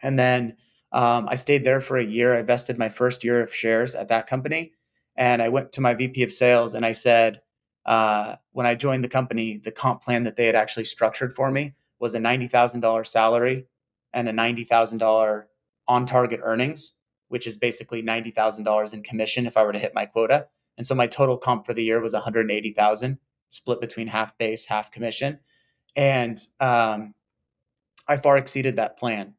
And then um, I stayed there for a year. I vested my first year of shares at that company. And I went to my VP of sales and I said, uh, when I joined the company, the comp plan that they had actually structured for me was a $90,000 salary and a $90,000 on target earnings, which is basically $90,000 in commission if I were to hit my quota. And so my total comp for the year was 180,000 split between half base, half commission. And um, I far exceeded that plan.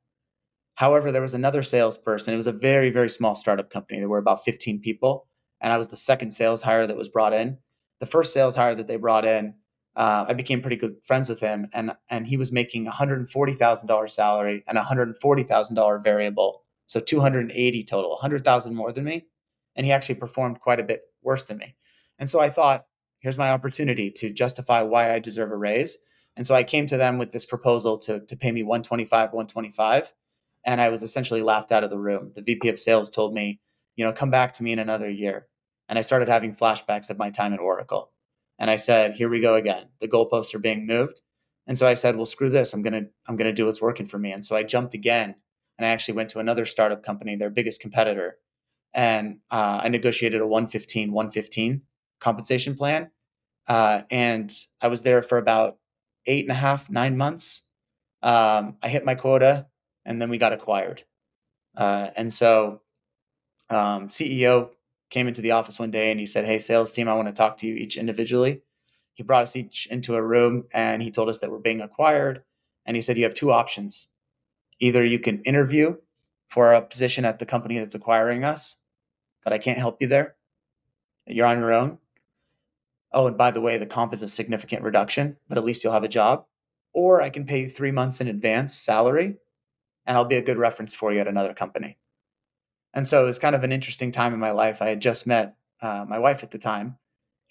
However, there was another salesperson. It was a very, very small startup company. There were about 15 people. And I was the second sales hire that was brought in. The first sales hire that they brought in, uh, I became pretty good friends with him, and and he was making one hundred forty thousand dollars salary and one hundred forty thousand dollar variable, so two hundred eighty total, hundred thousand more than me, and he actually performed quite a bit worse than me. And so I thought, here's my opportunity to justify why I deserve a raise. And so I came to them with this proposal to to pay me one twenty five, one twenty five, and I was essentially laughed out of the room. The VP of Sales told me, you know, come back to me in another year, and I started having flashbacks of my time at Oracle and I said, "Here we go again. The goalposts are being moved." And so I said, "Well, screw this. I'm gonna I'm gonna do what's working for me." And so I jumped again, and I actually went to another startup company, their biggest competitor, and uh, I negotiated a 115 115 compensation plan, uh, and I was there for about eight and a half nine months. Um, I hit my quota, and then we got acquired. Uh, and so um, CEO came into the office one day and he said, Hey, sales team, I want to talk to you each individually. He brought us each into a room and he told us that we're being acquired. And he said, You have two options. Either you can interview for a position at the company that's acquiring us, but I can't help you there. You're on your own. Oh, and by the way, the comp is a significant reduction, but at least you'll have a job. Or I can pay you three months in advance salary and I'll be a good reference for you at another company. And so it was kind of an interesting time in my life. I had just met uh, my wife at the time,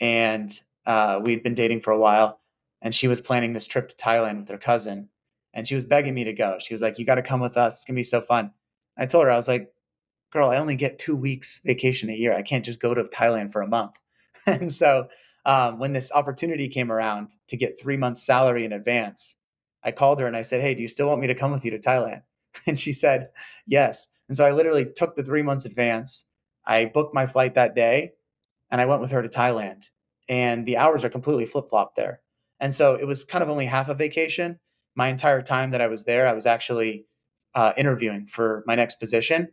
and uh, we'd been dating for a while. And she was planning this trip to Thailand with her cousin, and she was begging me to go. She was like, "You got to come with us. It's gonna be so fun." I told her, I was like, "Girl, I only get two weeks vacation a year. I can't just go to Thailand for a month." and so um, when this opportunity came around to get three months' salary in advance, I called her and I said, "Hey, do you still want me to come with you to Thailand?" And she said, "Yes." And so I literally took the three months advance. I booked my flight that day and I went with her to Thailand. And the hours are completely flip flop there. And so it was kind of only half a vacation. My entire time that I was there, I was actually uh, interviewing for my next position.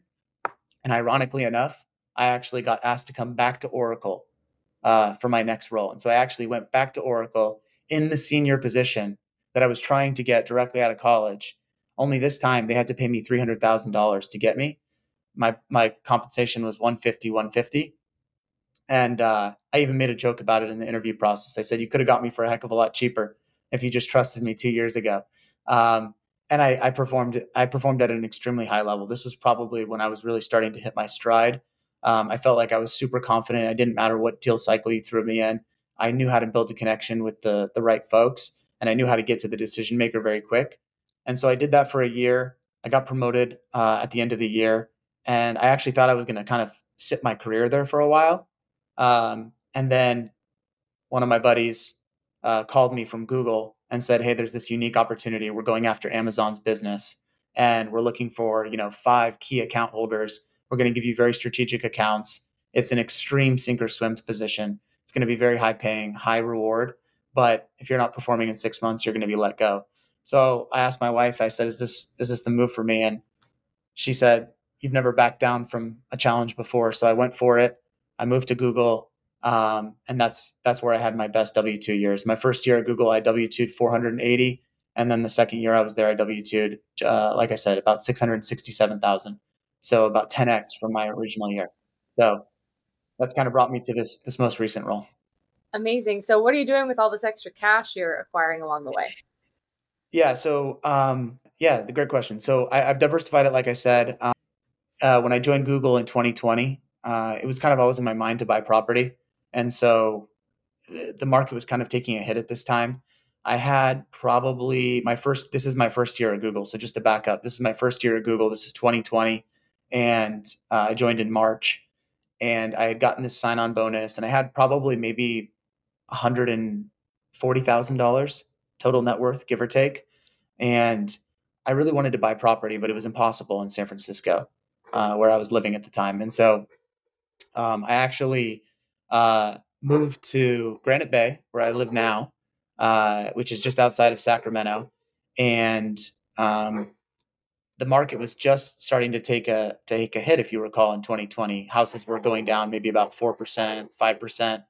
And ironically enough, I actually got asked to come back to Oracle uh, for my next role. And so I actually went back to Oracle in the senior position that I was trying to get directly out of college only this time they had to pay me three hundred thousand dollars to get me. My my compensation was one fifty, one fifty, and uh, I even made a joke about it in the interview process. I said you could have got me for a heck of a lot cheaper if you just trusted me two years ago. Um, and I, I performed I performed at an extremely high level. This was probably when I was really starting to hit my stride. Um, I felt like I was super confident. It didn't matter what deal cycle you threw me in. I knew how to build a connection with the the right folks, and I knew how to get to the decision maker very quick. And so I did that for a year. I got promoted uh, at the end of the year, and I actually thought I was going to kind of sit my career there for a while. Um, and then one of my buddies uh, called me from Google and said, "Hey, there's this unique opportunity. We're going after Amazon's business, and we're looking for you know five key account holders. We're going to give you very strategic accounts. It's an extreme sink or swim position. It's going to be very high paying, high reward. But if you're not performing in six months, you're going to be let go." So I asked my wife, I said, is this, is this the move for me? And she said, you've never backed down from a challenge before. So I went for it. I moved to Google. Um, and that's, that's where I had my best W2 years. My first year at Google, I W2'd 480. And then the second year I was there, I W2'd, uh, like I said, about 667,000. So about 10X from my original year. So that's kind of brought me to this, this most recent role. Amazing. So what are you doing with all this extra cash you're acquiring along the way? Yeah. So, um, yeah, the great question. So I, have diversified it, like I said. Um, uh, when I joined Google in 2020, uh, it was kind of always in my mind to buy property, and so the market was kind of taking a hit at this time. I had probably my first. This is my first year at Google. So just to back up, this is my first year at Google. This is 2020, and uh, I joined in March, and I had gotten this sign-on bonus, and I had probably maybe 140 thousand dollars total net worth, give or take. And I really wanted to buy property, but it was impossible in San Francisco, uh, where I was living at the time. And so um, I actually uh, moved to Granite Bay, where I live now, uh, which is just outside of Sacramento. And um, the market was just starting to take a take a hit, if you recall, in 2020. Houses were going down maybe about four percent, five percent,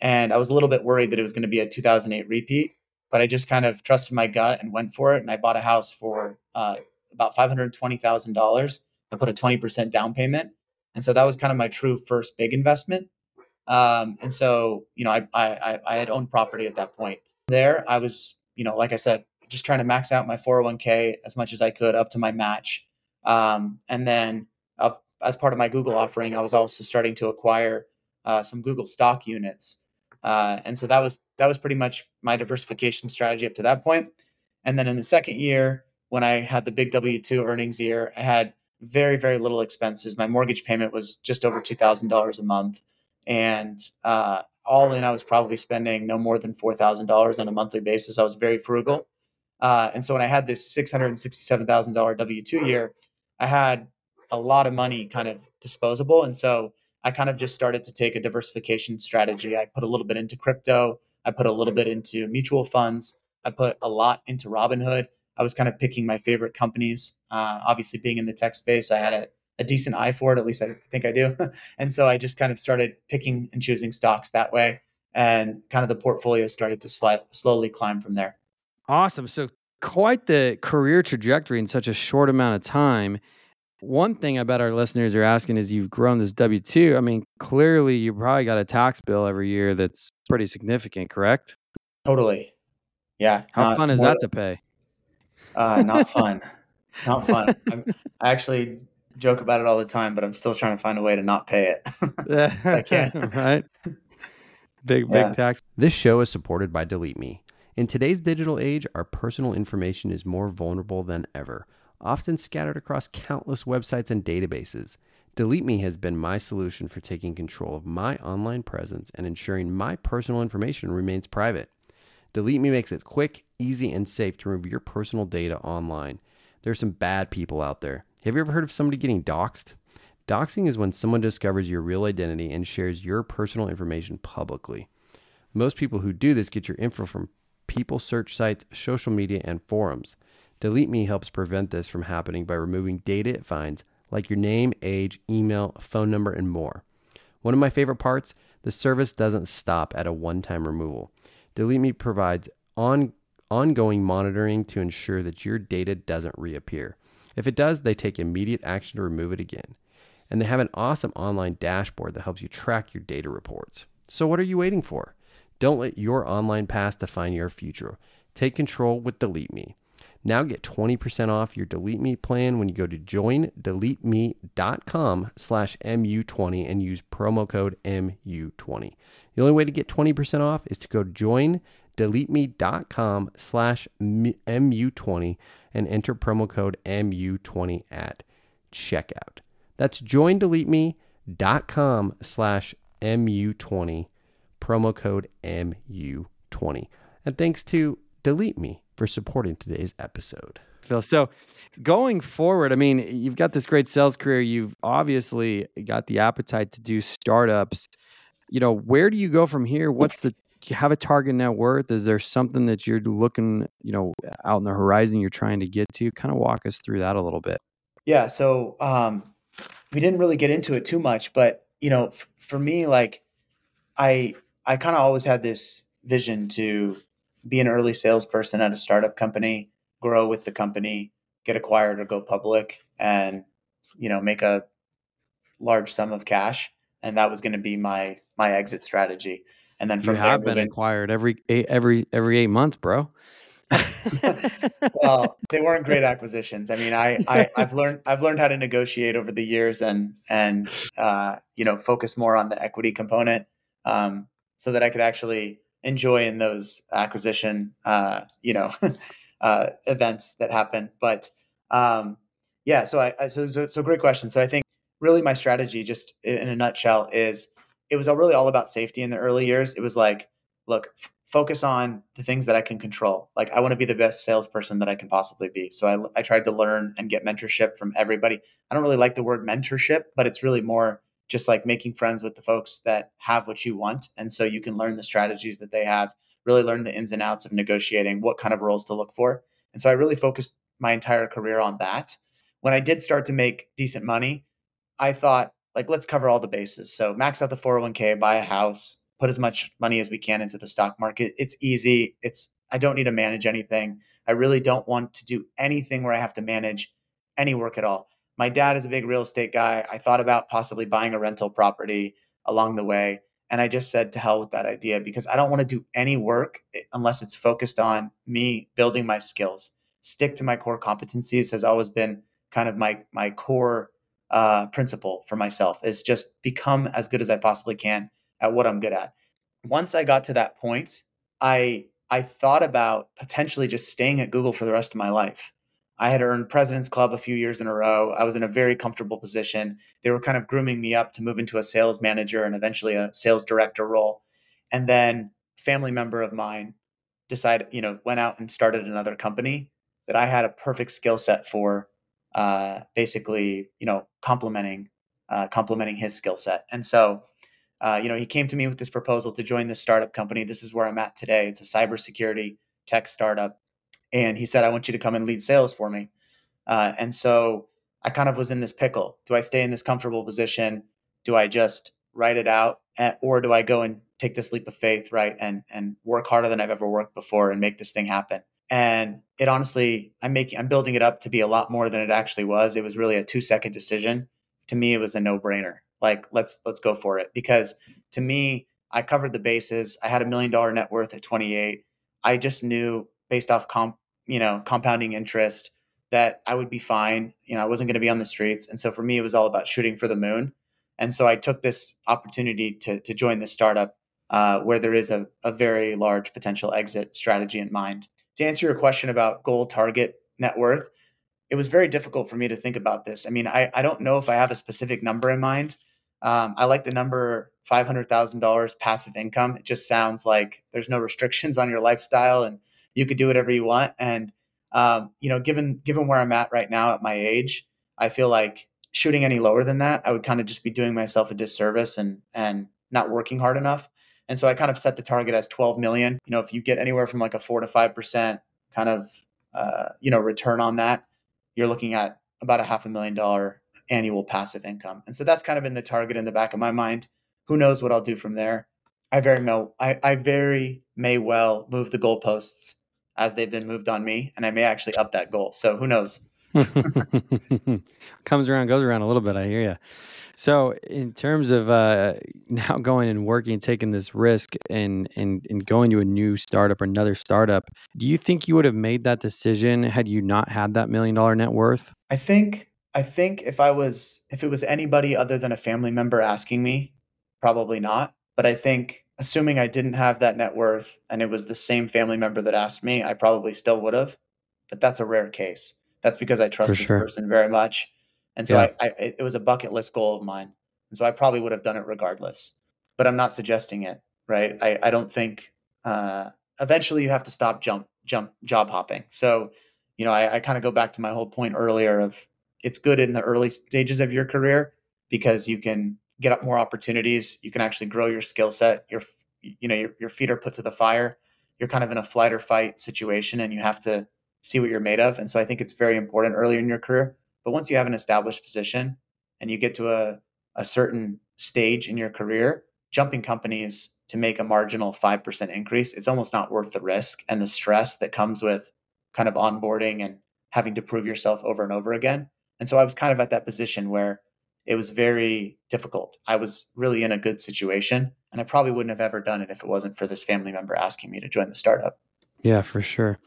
and I was a little bit worried that it was going to be a 2008 repeat but I just kind of trusted my gut and went for it. And I bought a house for uh, about five hundred twenty thousand dollars. I put a twenty percent down payment, and so that was kind of my true first big investment. Um, and so, you know, I, I I had owned property at that point. there, I was, you know, like I said, just trying to max out my 401k as much as I could up to my match. Um, and then uh, as part of my Google offering, I was also starting to acquire uh, some Google stock units. Uh, and so that was that was pretty much my diversification strategy up to that point. And then in the second year, when I had the big W two earnings year, I had very very little expenses. My mortgage payment was just over two thousand dollars a month, and uh, all in, I was probably spending no more than four thousand dollars on a monthly basis. I was very frugal, uh, and so when I had this six hundred and sixty-seven thousand dollar W two year, I had a lot of money kind of disposable, and so I kind of just started to take a diversification strategy. I put a little bit into crypto. I put a little bit into mutual funds. I put a lot into Robinhood. I was kind of picking my favorite companies. Uh, obviously, being in the tech space, I had a, a decent eye for it. At least I think I do. and so I just kind of started picking and choosing stocks that way. And kind of the portfolio started to slide, slowly climb from there. Awesome. So, quite the career trajectory in such a short amount of time. One thing I bet our listeners are asking is you've grown this W 2. I mean, clearly you probably got a tax bill every year that's pretty significant, correct? Totally. Yeah. How fun is that to pay? Uh, not fun. not fun. I'm, I actually joke about it all the time, but I'm still trying to find a way to not pay it. I can't. right? Big, big yeah. tax. This show is supported by Delete Me. In today's digital age, our personal information is more vulnerable than ever often scattered across countless websites and databases. Delete Me has been my solution for taking control of my online presence and ensuring my personal information remains private. Delete Me makes it quick, easy, and safe to remove your personal data online. There are some bad people out there. Have you ever heard of somebody getting doxxed? Doxing is when someone discovers your real identity and shares your personal information publicly. Most people who do this get your info from people search sites, social media, and forums. Delete Me helps prevent this from happening by removing data it finds, like your name, age, email, phone number, and more. One of my favorite parts the service doesn't stop at a one time removal. Delete Me provides on, ongoing monitoring to ensure that your data doesn't reappear. If it does, they take immediate action to remove it again. And they have an awesome online dashboard that helps you track your data reports. So, what are you waiting for? Don't let your online past define your future. Take control with Delete Me. Now get 20% off your Delete Me plan when you go to joindeleteme.com slash MU20 and use promo code MU20. The only way to get 20% off is to go to joindeleteme.com slash MU20 and enter promo code MU20 at checkout. That's joindeleteme.com slash MU20, promo code MU20. And thanks to Delete Me for supporting today's episode. Phil, so going forward, I mean, you've got this great sales career. You've obviously got the appetite to do startups. You know, where do you go from here? What's the you have a target net worth? Is there something that you're looking, you know, out in the horizon you're trying to get to? Kind of walk us through that a little bit. Yeah. So um, we didn't really get into it too much, but you know, f- for me, like I I kind of always had this vision to be an early salesperson at a startup company, grow with the company, get acquired or go public, and you know make a large sum of cash. And that was going to be my my exit strategy. And then from you have been acquired every eight, every every eight months, bro. well, they weren't great acquisitions. I mean, I, I have learned I've learned how to negotiate over the years and and uh, you know focus more on the equity component um, so that I could actually enjoy in those acquisition, uh, you know, uh, events that happen. But um, yeah, so I, I so, so, so great question. So I think really my strategy, just in a nutshell, is it was really all about safety in the early years. It was like, look, f- focus on the things that I can control. Like I want to be the best salesperson that I can possibly be. So I, I tried to learn and get mentorship from everybody. I don't really like the word mentorship, but it's really more just like making friends with the folks that have what you want. And so you can learn the strategies that they have, really learn the ins and outs of negotiating, what kind of roles to look for. And so I really focused my entire career on that. When I did start to make decent money, I thought, like, let's cover all the bases. So max out the 401k, buy a house, put as much money as we can into the stock market. It's easy. It's I don't need to manage anything. I really don't want to do anything where I have to manage any work at all my dad is a big real estate guy. I thought about possibly buying a rental property along the way. And I just said to hell with that idea because I don't want to do any work eh, unless it's focused on me building my skills. Stick to my core competencies has always been kind of my my core uh, principle for myself is just become as good as I possibly can at what I'm good at. Once I got to that point, I I thought about potentially just staying at Google for the rest of my life. I had earned President's Club a few years in a row. I was in a very comfortable position. They were kind of grooming me up to move into a sales manager and eventually a sales director role. And then family member of mine decided, you know, went out and started another company that I had a perfect skill set for, uh, basically, you know, complementing, uh, complementing his skill set. And so, uh, you know, he came to me with this proposal to join this startup company. This is where I'm at today. It's a cybersecurity tech startup and he said, I want you to come and lead sales for me. Uh, and so I kind of was in this pickle. Do I stay in this comfortable position? Do I just write it out, at, or do I go and take this leap of faith, right, and and work harder than I've ever worked before and make this thing happen? And it honestly, I'm making, I'm building it up to be a lot more than it actually was. It was really a two second decision. To me, it was a no brainer. Like let's let's go for it because to me, I covered the bases. I had a million dollar net worth at 28. I just knew based off comp you know, compounding interest that I would be fine. You know, I wasn't going to be on the streets. And so for me, it was all about shooting for the moon. And so I took this opportunity to, to join this startup uh, where there is a, a very large potential exit strategy in mind. To answer your question about goal target net worth, it was very difficult for me to think about this. I mean, I, I don't know if I have a specific number in mind. Um, I like the number $500,000 passive income. It just sounds like there's no restrictions on your lifestyle and you could do whatever you want. And um, you know, given given where I'm at right now at my age, I feel like shooting any lower than that, I would kind of just be doing myself a disservice and and not working hard enough. And so I kind of set the target as 12 million. You know, if you get anywhere from like a four to five percent kind of uh, you know return on that, you're looking at about a half a million dollar annual passive income. And so that's kind of been the target in the back of my mind. Who knows what I'll do from there? I very well I, I very may well move the goalposts as they've been moved on me, and I may actually up that goal. So who knows? Comes around, goes around a little bit. I hear you. So, in terms of uh, now going and working, taking this risk, and and and going to a new startup or another startup, do you think you would have made that decision had you not had that million dollar net worth? I think I think if I was if it was anybody other than a family member asking me, probably not. But I think assuming I didn't have that net worth and it was the same family member that asked me, I probably still would have. But that's a rare case. That's because I trust For this sure. person very much. And so yeah. I, I, it was a bucket list goal of mine. And so I probably would have done it regardless. But I'm not suggesting it, right? I, I don't think uh, eventually you have to stop jump jump job hopping. So, you know, I, I kind of go back to my whole point earlier of it's good in the early stages of your career because you can get up more opportunities. You can actually grow your skill set. Your you know your, your feet are put to the fire. You're kind of in a flight or fight situation, and you have to see what you're made of. And so I think it's very important earlier in your career. But once you have an established position and you get to a, a certain stage in your career, jumping companies to make a marginal 5% increase, it's almost not worth the risk and the stress that comes with kind of onboarding and having to prove yourself over and over again. And so I was kind of at that position where it was very difficult. I was really in a good situation, and I probably wouldn't have ever done it if it wasn't for this family member asking me to join the startup. Yeah, for sure.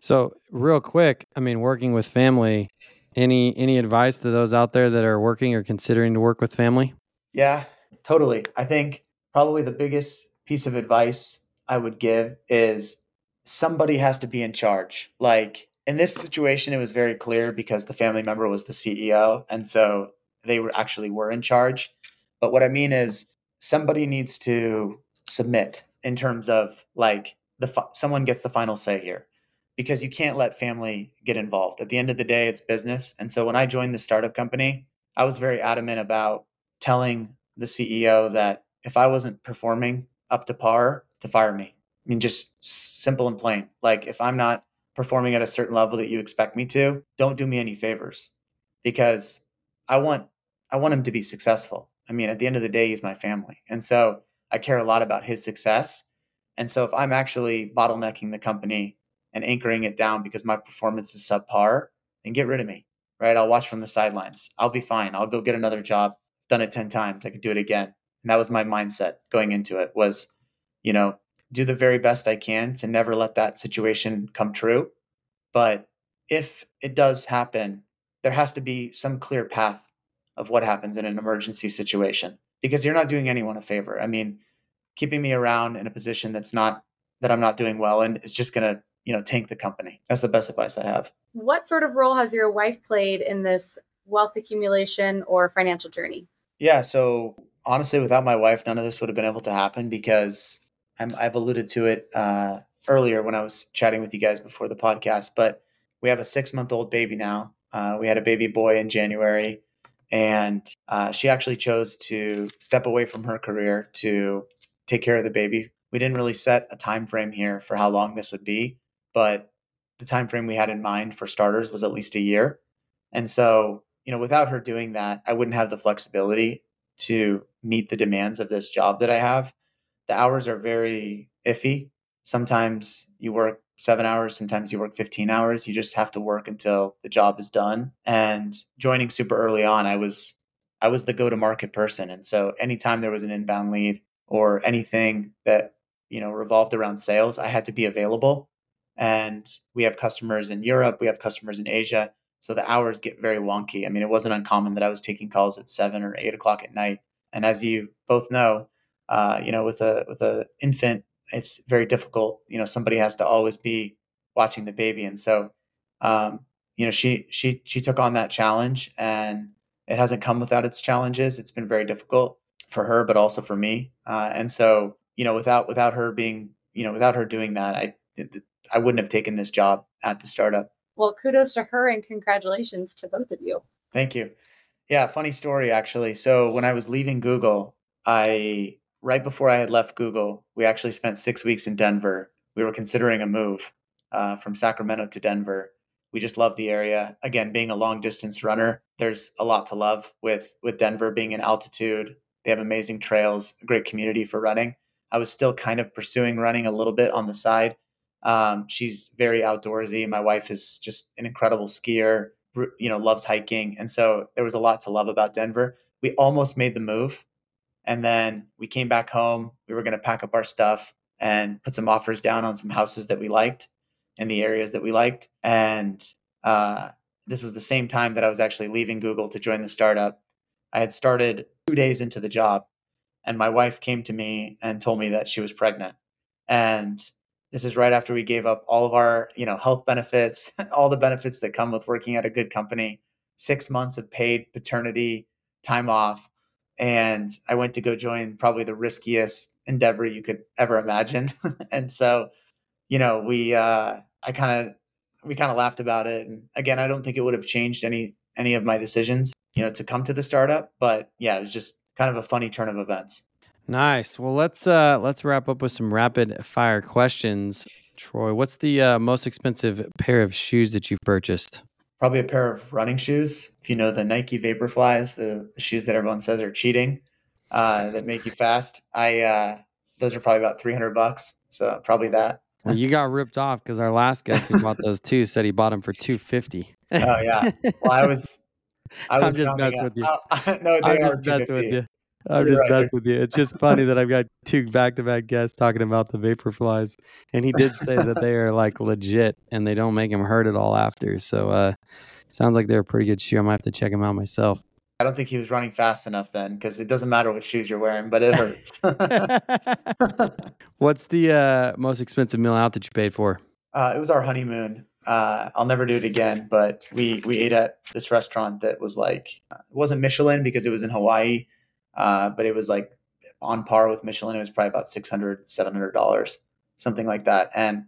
So, real quick, I mean, working with family, any any advice to those out there that are working or considering to work with family? Yeah, totally. I think probably the biggest piece of advice I would give is somebody has to be in charge. Like in this situation, it was very clear because the family member was the CEO. And so they were actually were in charge. But what I mean is somebody needs to submit in terms of like the someone gets the final say here because you can't let family get involved. At the end of the day, it's business. And so when I joined the startup company, I was very adamant about telling the CEO that if I wasn't performing up to par, to fire me. I mean, just simple and plain. Like if I'm not performing at a certain level that you expect me to, don't do me any favors because I want I want him to be successful. I mean, at the end of the day, he's my family. And so I care a lot about his success. And so if I'm actually bottlenecking the company and anchoring it down because my performance is subpar, then get rid of me, right? I'll watch from the sidelines. I'll be fine. I'll go get another job. Done it 10 times. I could do it again. And that was my mindset going into it was, you know, do the very best I can to never let that situation come true. But if it does happen, there has to be some clear path of what happens in an emergency situation because you're not doing anyone a favor. I mean, keeping me around in a position that's not that I'm not doing well and is just going to, you know, tank the company. That's the best advice I have. What sort of role has your wife played in this wealth accumulation or financial journey? Yeah, so honestly, without my wife, none of this would have been able to happen because i have alluded to it uh, earlier when I was chatting with you guys before the podcast. But we have a six month old baby now. Uh, we had a baby boy in January, and uh, she actually chose to step away from her career to take care of the baby. We didn't really set a time frame here for how long this would be, but the time frame we had in mind for starters was at least a year. And so, you know, without her doing that, I wouldn't have the flexibility to meet the demands of this job that I have. The hours are very iffy. Sometimes you work seven hours, sometimes you work 15 hours. You just have to work until the job is done. And joining super early on, I was I was the go-to-market person. And so anytime there was an inbound lead or anything that, you know, revolved around sales, I had to be available. And we have customers in Europe, we have customers in Asia. So the hours get very wonky. I mean, it wasn't uncommon that I was taking calls at seven or eight o'clock at night. And as you both know, uh, you know, with a with a infant, it's very difficult. You know, somebody has to always be watching the baby, and so, um, you know, she she she took on that challenge, and it hasn't come without its challenges. It's been very difficult for her, but also for me. Uh, and so, you know, without without her being, you know, without her doing that, I I wouldn't have taken this job at the startup. Well, kudos to her and congratulations to both of you. Thank you. Yeah, funny story actually. So when I was leaving Google, I right before I had left Google, we actually spent six weeks in Denver. We were considering a move uh, from Sacramento to Denver. We just love the area. Again, being a long distance runner, there's a lot to love with with Denver being in altitude. They have amazing trails, a great community for running. I was still kind of pursuing running a little bit on the side, um, she's very outdoorsy. My wife is just an incredible skier, you know, loves hiking. And so there was a lot to love about Denver. We almost made the move. And then we came back home. We were going to pack up our stuff and put some offers down on some houses that we liked in the areas that we liked. And uh, this was the same time that I was actually leaving Google to join the startup. I had started two days into the job, and my wife came to me and told me that she was pregnant. And this is right after we gave up all of our, you know, health benefits, all the benefits that come with working at a good company, six months of paid paternity time off. And I went to go join probably the riskiest endeavor you could ever imagine. and so, you know, we, uh, I kind of, we kind of laughed about it. And again, I don't think it would have changed any, any of my decisions, you know, to come to the startup. But yeah, it was just kind of a funny turn of events. Nice. Well, let's uh let's wrap up with some rapid fire questions. Troy, what's the uh, most expensive pair of shoes that you've purchased? Probably a pair of running shoes. If you know the Nike Vaporflies, the, the shoes that everyone says are cheating, uh, that make you fast. I uh, those are probably about three hundred bucks. So probably that. Well, you got ripped off because our last guest who bought those two said he bought them for two fifty. Oh yeah. Well, I was. I was I'm just messing with you. no, they I'm are just messing with 250. you. I'm You're just right. messing with you. It's just funny that I've got two back-to-back guests talking about the Vaporflies, and he did say that they are like legit and they don't make him hurt at all after. So, uh, sounds like they're a pretty good shoe. I might have to check them out myself. I don't think he was running fast enough then, because it doesn't matter what shoes you're wearing, but it hurts. What's the uh, most expensive meal out that you paid for? uh, it was our honeymoon. Uh, I'll never do it again, but we we ate at this restaurant that was like uh, it wasn't Michelin because it was in Hawaii, uh, but it was like on par with Michelin. It was probably about 600 700 dollars, something like that. And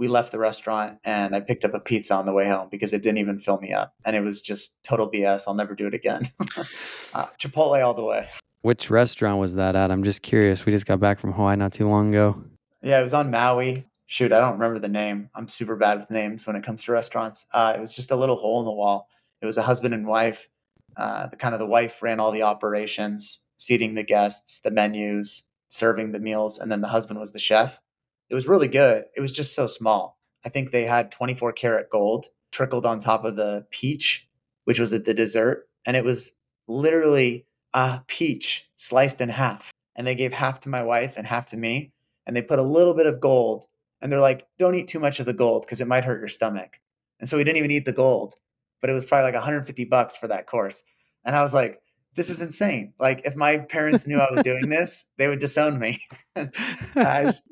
we left the restaurant, and I picked up a pizza on the way home because it didn't even fill me up, and it was just total BS. I'll never do it again. uh, Chipotle all the way. Which restaurant was that at? I'm just curious. We just got back from Hawaii not too long ago. Yeah, it was on Maui. Shoot, I don't remember the name. I'm super bad with names when it comes to restaurants. Uh, it was just a little hole in the wall. It was a husband and wife. Uh, the kind of the wife ran all the operations, seating the guests, the menus, serving the meals, and then the husband was the chef. It was really good. It was just so small. I think they had 24 karat gold trickled on top of the peach, which was at the dessert, and it was literally a peach sliced in half. And they gave half to my wife and half to me. And they put a little bit of gold. And they're like, don't eat too much of the gold because it might hurt your stomach. And so we didn't even eat the gold, but it was probably like 150 bucks for that course. And I was like, this is insane. Like if my parents knew I was doing this, they would disown me. I, was,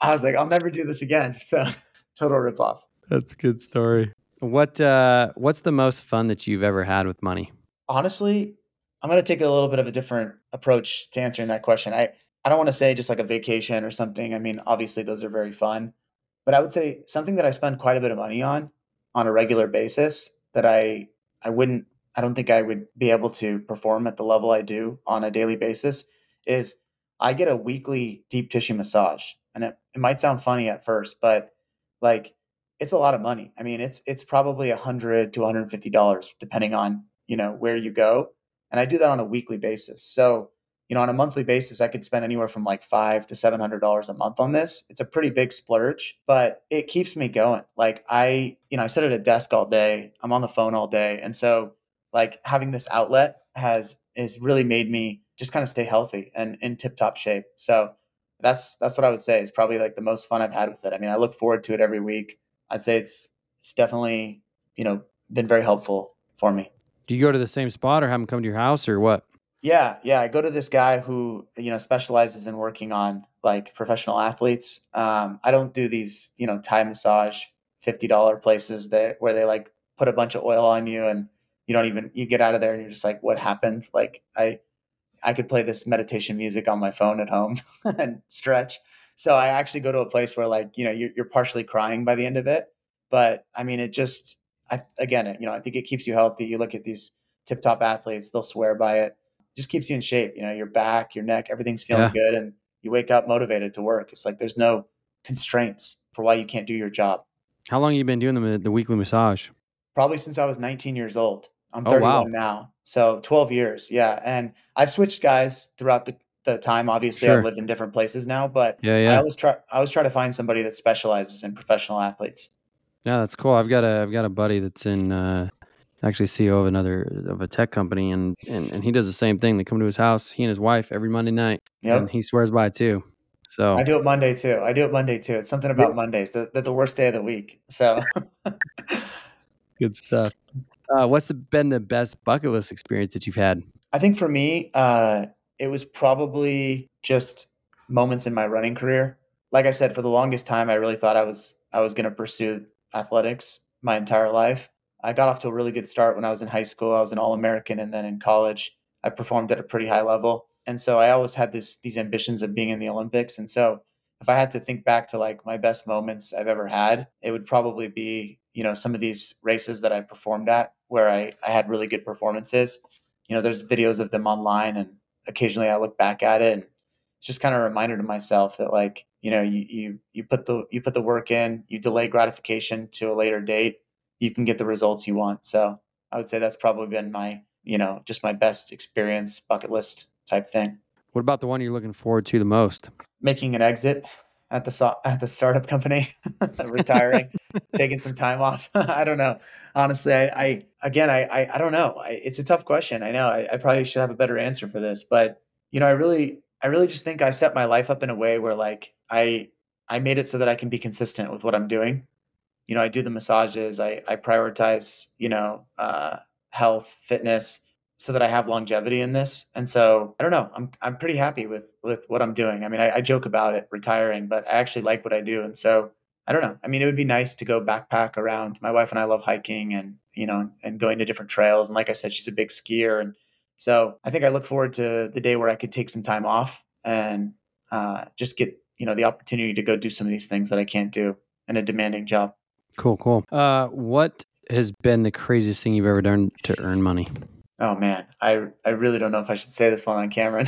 I was like, I'll never do this again. So total ripoff. That's a good story. What uh what's the most fun that you've ever had with money? Honestly, I'm going to take a little bit of a different approach to answering that question. I I don't want to say just like a vacation or something. I mean, obviously those are very fun, but I would say something that I spend quite a bit of money on on a regular basis that I I wouldn't I don't think I would be able to perform at the level I do on a daily basis is I get a weekly deep tissue massage. And it, it might sound funny at first, but like it's a lot of money. I mean, it's it's probably a hundred to one hundred fifty dollars, depending on you know where you go. And I do that on a weekly basis. So you know, on a monthly basis, I could spend anywhere from like five to seven hundred dollars a month on this. It's a pretty big splurge, but it keeps me going. Like I, you know, I sit at a desk all day. I'm on the phone all day, and so like having this outlet has has really made me just kind of stay healthy and in tip top shape. So that's that's what I would say is probably like the most fun I've had with it. I mean, I look forward to it every week. I'd say it's it's definitely you know been very helpful for me. Do you go to the same spot or have them come to your house or what? Yeah, yeah. I go to this guy who you know specializes in working on like professional athletes. Um, I don't do these you know Thai massage fifty dollar places that where they like put a bunch of oil on you and you don't even you get out of there and you're just like what happened like i i could play this meditation music on my phone at home and stretch so i actually go to a place where like you know you're, you're partially crying by the end of it but i mean it just i again you know i think it keeps you healthy you look at these tip top athletes they'll swear by it. Just keeps you in shape you know your back your neck everything's feeling yeah. good and you wake up motivated to work it's like there's no constraints for why you can't do your job how long have you been doing the, the weekly massage probably since i was 19 years old I'm 31 oh, wow. now. So 12 years. Yeah. And I've switched guys throughout the, the time. Obviously sure. I've lived in different places now, but yeah, yeah. I always try, I always try to find somebody that specializes in professional athletes. Yeah, that's cool. I've got a, I've got a buddy that's in, uh, actually CEO of another, of a tech company and, and, and he does the same thing. They come to his house, he and his wife every Monday night yep. and he swears by it too. So I do it Monday too. I do it Monday too. It's something about Mondays. They're, they're the worst day of the week. So good stuff. Uh, what's the, been the best bucket list experience that you've had? I think for me, uh, it was probably just moments in my running career. Like I said, for the longest time, I really thought I was I was going to pursue athletics my entire life. I got off to a really good start when I was in high school. I was an All American, and then in college, I performed at a pretty high level. And so I always had this these ambitions of being in the Olympics. And so if I had to think back to like my best moments I've ever had, it would probably be you know some of these races that I performed at where I, I had really good performances. You know, there's videos of them online, and occasionally I look back at it, and it's just kind of a reminder to myself that like you know you you you put the you put the work in, you delay gratification to a later date, you can get the results you want. So I would say that's probably been my you know just my best experience bucket list type thing. What about the one you're looking forward to the most? Making an exit at the at the startup company, retiring, taking some time off. I don't know. Honestly, I, I again, I, I, I don't know. I, it's a tough question. I know. I, I probably should have a better answer for this, but you know, I really, I really just think I set my life up in a way where like I, I made it so that I can be consistent with what I'm doing. You know, I do the massages. I, I prioritize, you know, uh, health, fitness, so that I have longevity in this. And so I don't know. I'm I'm pretty happy with with what I'm doing. I mean, I, I, joke about it retiring, but I actually like what I do. And so I don't know. I mean, it would be nice to go backpack around. My wife and I love hiking and you know and going to different trails. And like I said, she's a big skier, and so I think I look forward to the day where I could take some time off and uh, just get you know the opportunity to go do some of these things that I can't do in a demanding job. Cool, cool. Uh, what has been the craziest thing you've ever done to earn money? Oh man, I I really don't know if I should say this one on camera.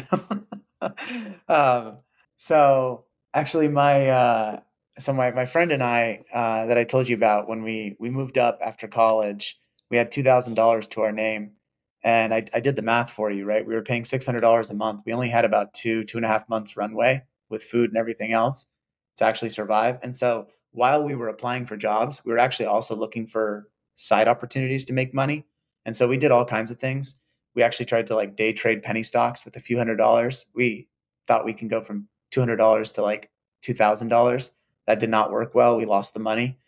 um, so actually, my uh, so my my friend and I uh, that I told you about when we we moved up after college, we had two thousand dollars to our name, and I I did the math for you. Right, we were paying six hundred dollars a month. We only had about two two and a half months runway with food and everything else to actually survive. And so while we were applying for jobs, we were actually also looking for side opportunities to make money and so we did all kinds of things. we actually tried to like day trade penny stocks with a few hundred dollars. We thought we can go from two hundred dollars to like two thousand dollars. That did not work well. We lost the money.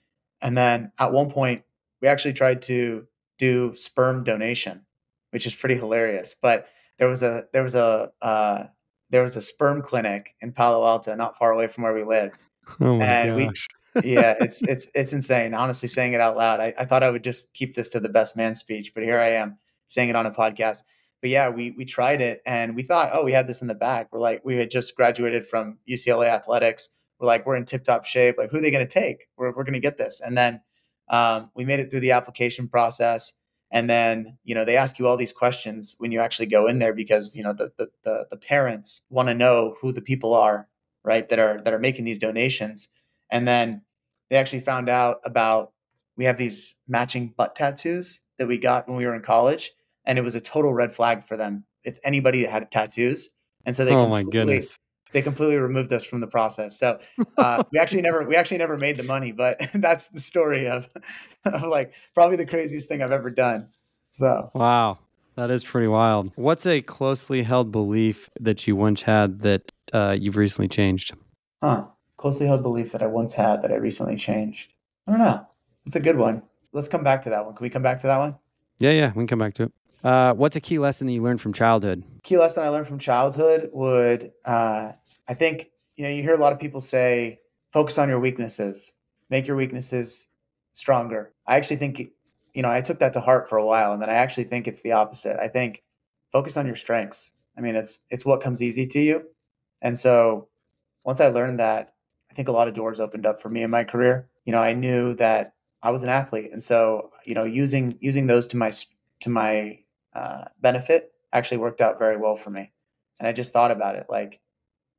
And then at one point, we actually tried to do sperm donation, which is pretty hilarious. But there was a there was a uh, there was a sperm clinic in Palo Alto, not far away from where we lived. Oh my And we- gosh. Yeah, it's it's it's insane. Honestly, saying it out loud, I, I thought I would just keep this to the best man speech, but here I am saying it on a podcast. But yeah, we we tried it and we thought, oh, we had this in the back. We're like, we had just graduated from UCLA athletics. We're like, we're in tip top shape. Like, who are they going to take? We're we're going to get this. And then um, we made it through the application process. And then you know they ask you all these questions when you actually go in there because you know the the the, the parents want to know who the people are, right? That are that are making these donations. And then they actually found out about we have these matching butt tattoos that we got when we were in college, and it was a total red flag for them if anybody had tattoos. And so they oh my completely, goodness. they completely removed us from the process. So uh, we actually never we actually never made the money, but that's the story of, of like probably the craziest thing I've ever done. So Wow. That is pretty wild. What's a closely held belief that you once had that uh, you've recently changed? Huh. Closely held belief that I once had that I recently changed. I don't know. It's a good one. Let's come back to that one. Can we come back to that one? Yeah, yeah, we can come back to it. Uh, what's a key lesson that you learned from childhood? Key lesson I learned from childhood would, uh, I think, you know, you hear a lot of people say, focus on your weaknesses, make your weaknesses stronger. I actually think, you know, I took that to heart for a while, and then I actually think it's the opposite. I think focus on your strengths. I mean, it's it's what comes easy to you, and so once I learned that, think a lot of doors opened up for me in my career. You know, I knew that I was an athlete, and so you know, using using those to my to my uh, benefit actually worked out very well for me. And I just thought about it, like,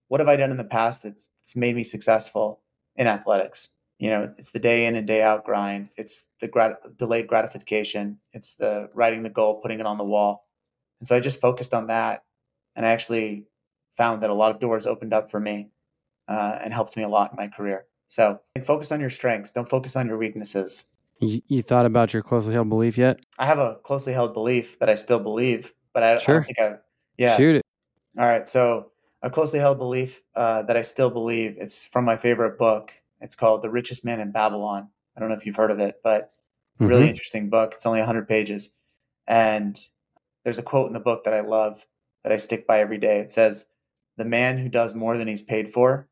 what have I done in the past that's, that's made me successful in athletics? You know, it's the day in and day out grind. It's the grat- delayed gratification. It's the writing the goal, putting it on the wall. And so I just focused on that, and I actually found that a lot of doors opened up for me uh, and helped me a lot in my career. So focus on your strengths. Don't focus on your weaknesses. You, you thought about your closely held belief yet? I have a closely held belief that I still believe, but I, I don't think I. Yeah. Shoot it. All right. So a closely held belief uh, that I still believe. It's from my favorite book. It's called The Richest Man in Babylon. I don't know if you've heard of it, but really Mhm. interesting book. It's only 100 pages, and there's a quote in the book that I love that I stick by every day. It says, "The man who does more than he's paid for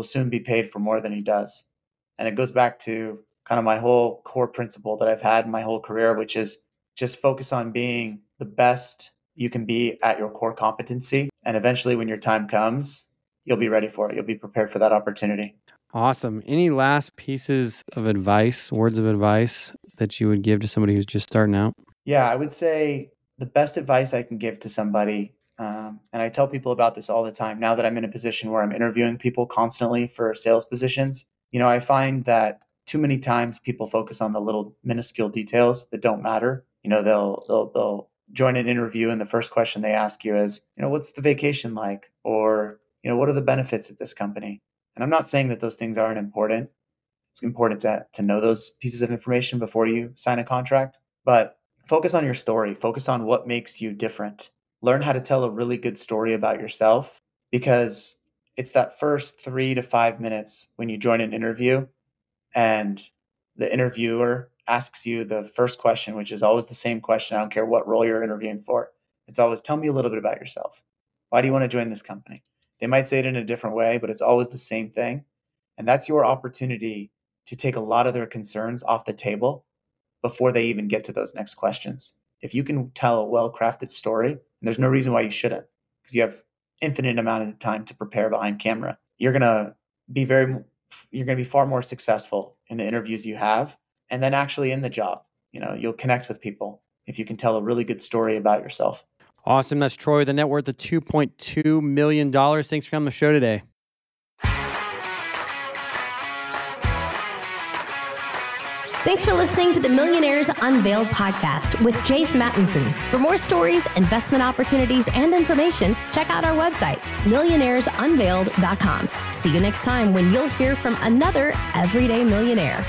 will soon be paid for more than he does." And it goes back to kind of my whole core principle that I've had in my whole career, which is just focus on being the best you can be at your core competency. And eventually, when your time comes, you'll be ready for it. You'll be prepared for that opportunity. Awesome. Any last pieces of advice, words of advice that you would give to somebody who's just starting out? Yeah, I would say the best advice I can give to somebody, um, and I tell people about this all the time now that I'm in a position where I'm interviewing people constantly for sales positions. You know, I find that too many times people focus on the little minuscule details that don't matter. You know, they'll they'll they'll join an interview and the first question they ask you is, you know, what's the vacation like, or you know, what are the benefits at this company? And I'm not saying that those things aren't important. It's important to to know those pieces of information before you sign a contract, but focus on your story focus on what makes you different learn how to tell a really good story about yourself because it's that first three to five minutes when you join an interview and the interviewer asks you the first question which is always the same question i don't care what role you're interviewing for. It's always tell me a little bit about yourself. Why do you want to join this company? They might say it in a different way but it's always the same thing and that's your opportunity to take a lot of their concerns off the table before they even get to those next questions. If you can tell a well-crafted story, and there's no reason why you shouldn't, because you have infinite amount of time to prepare behind camera. You're gonna be very, you're gonna be far more successful in the interviews you have, and then actually in the job. You know, you'll connect with people if you can tell a really good story about yourself. Awesome. That's Troy a net worth of $2.2 million. Thanks for coming on the show today. Thanks for listening to the Millionaires Unveiled podcast with Jace Mattinson. For more stories, investment opportunities, and information, check out our website, millionairesunveiled.com. See you next time when you'll hear from another everyday millionaire.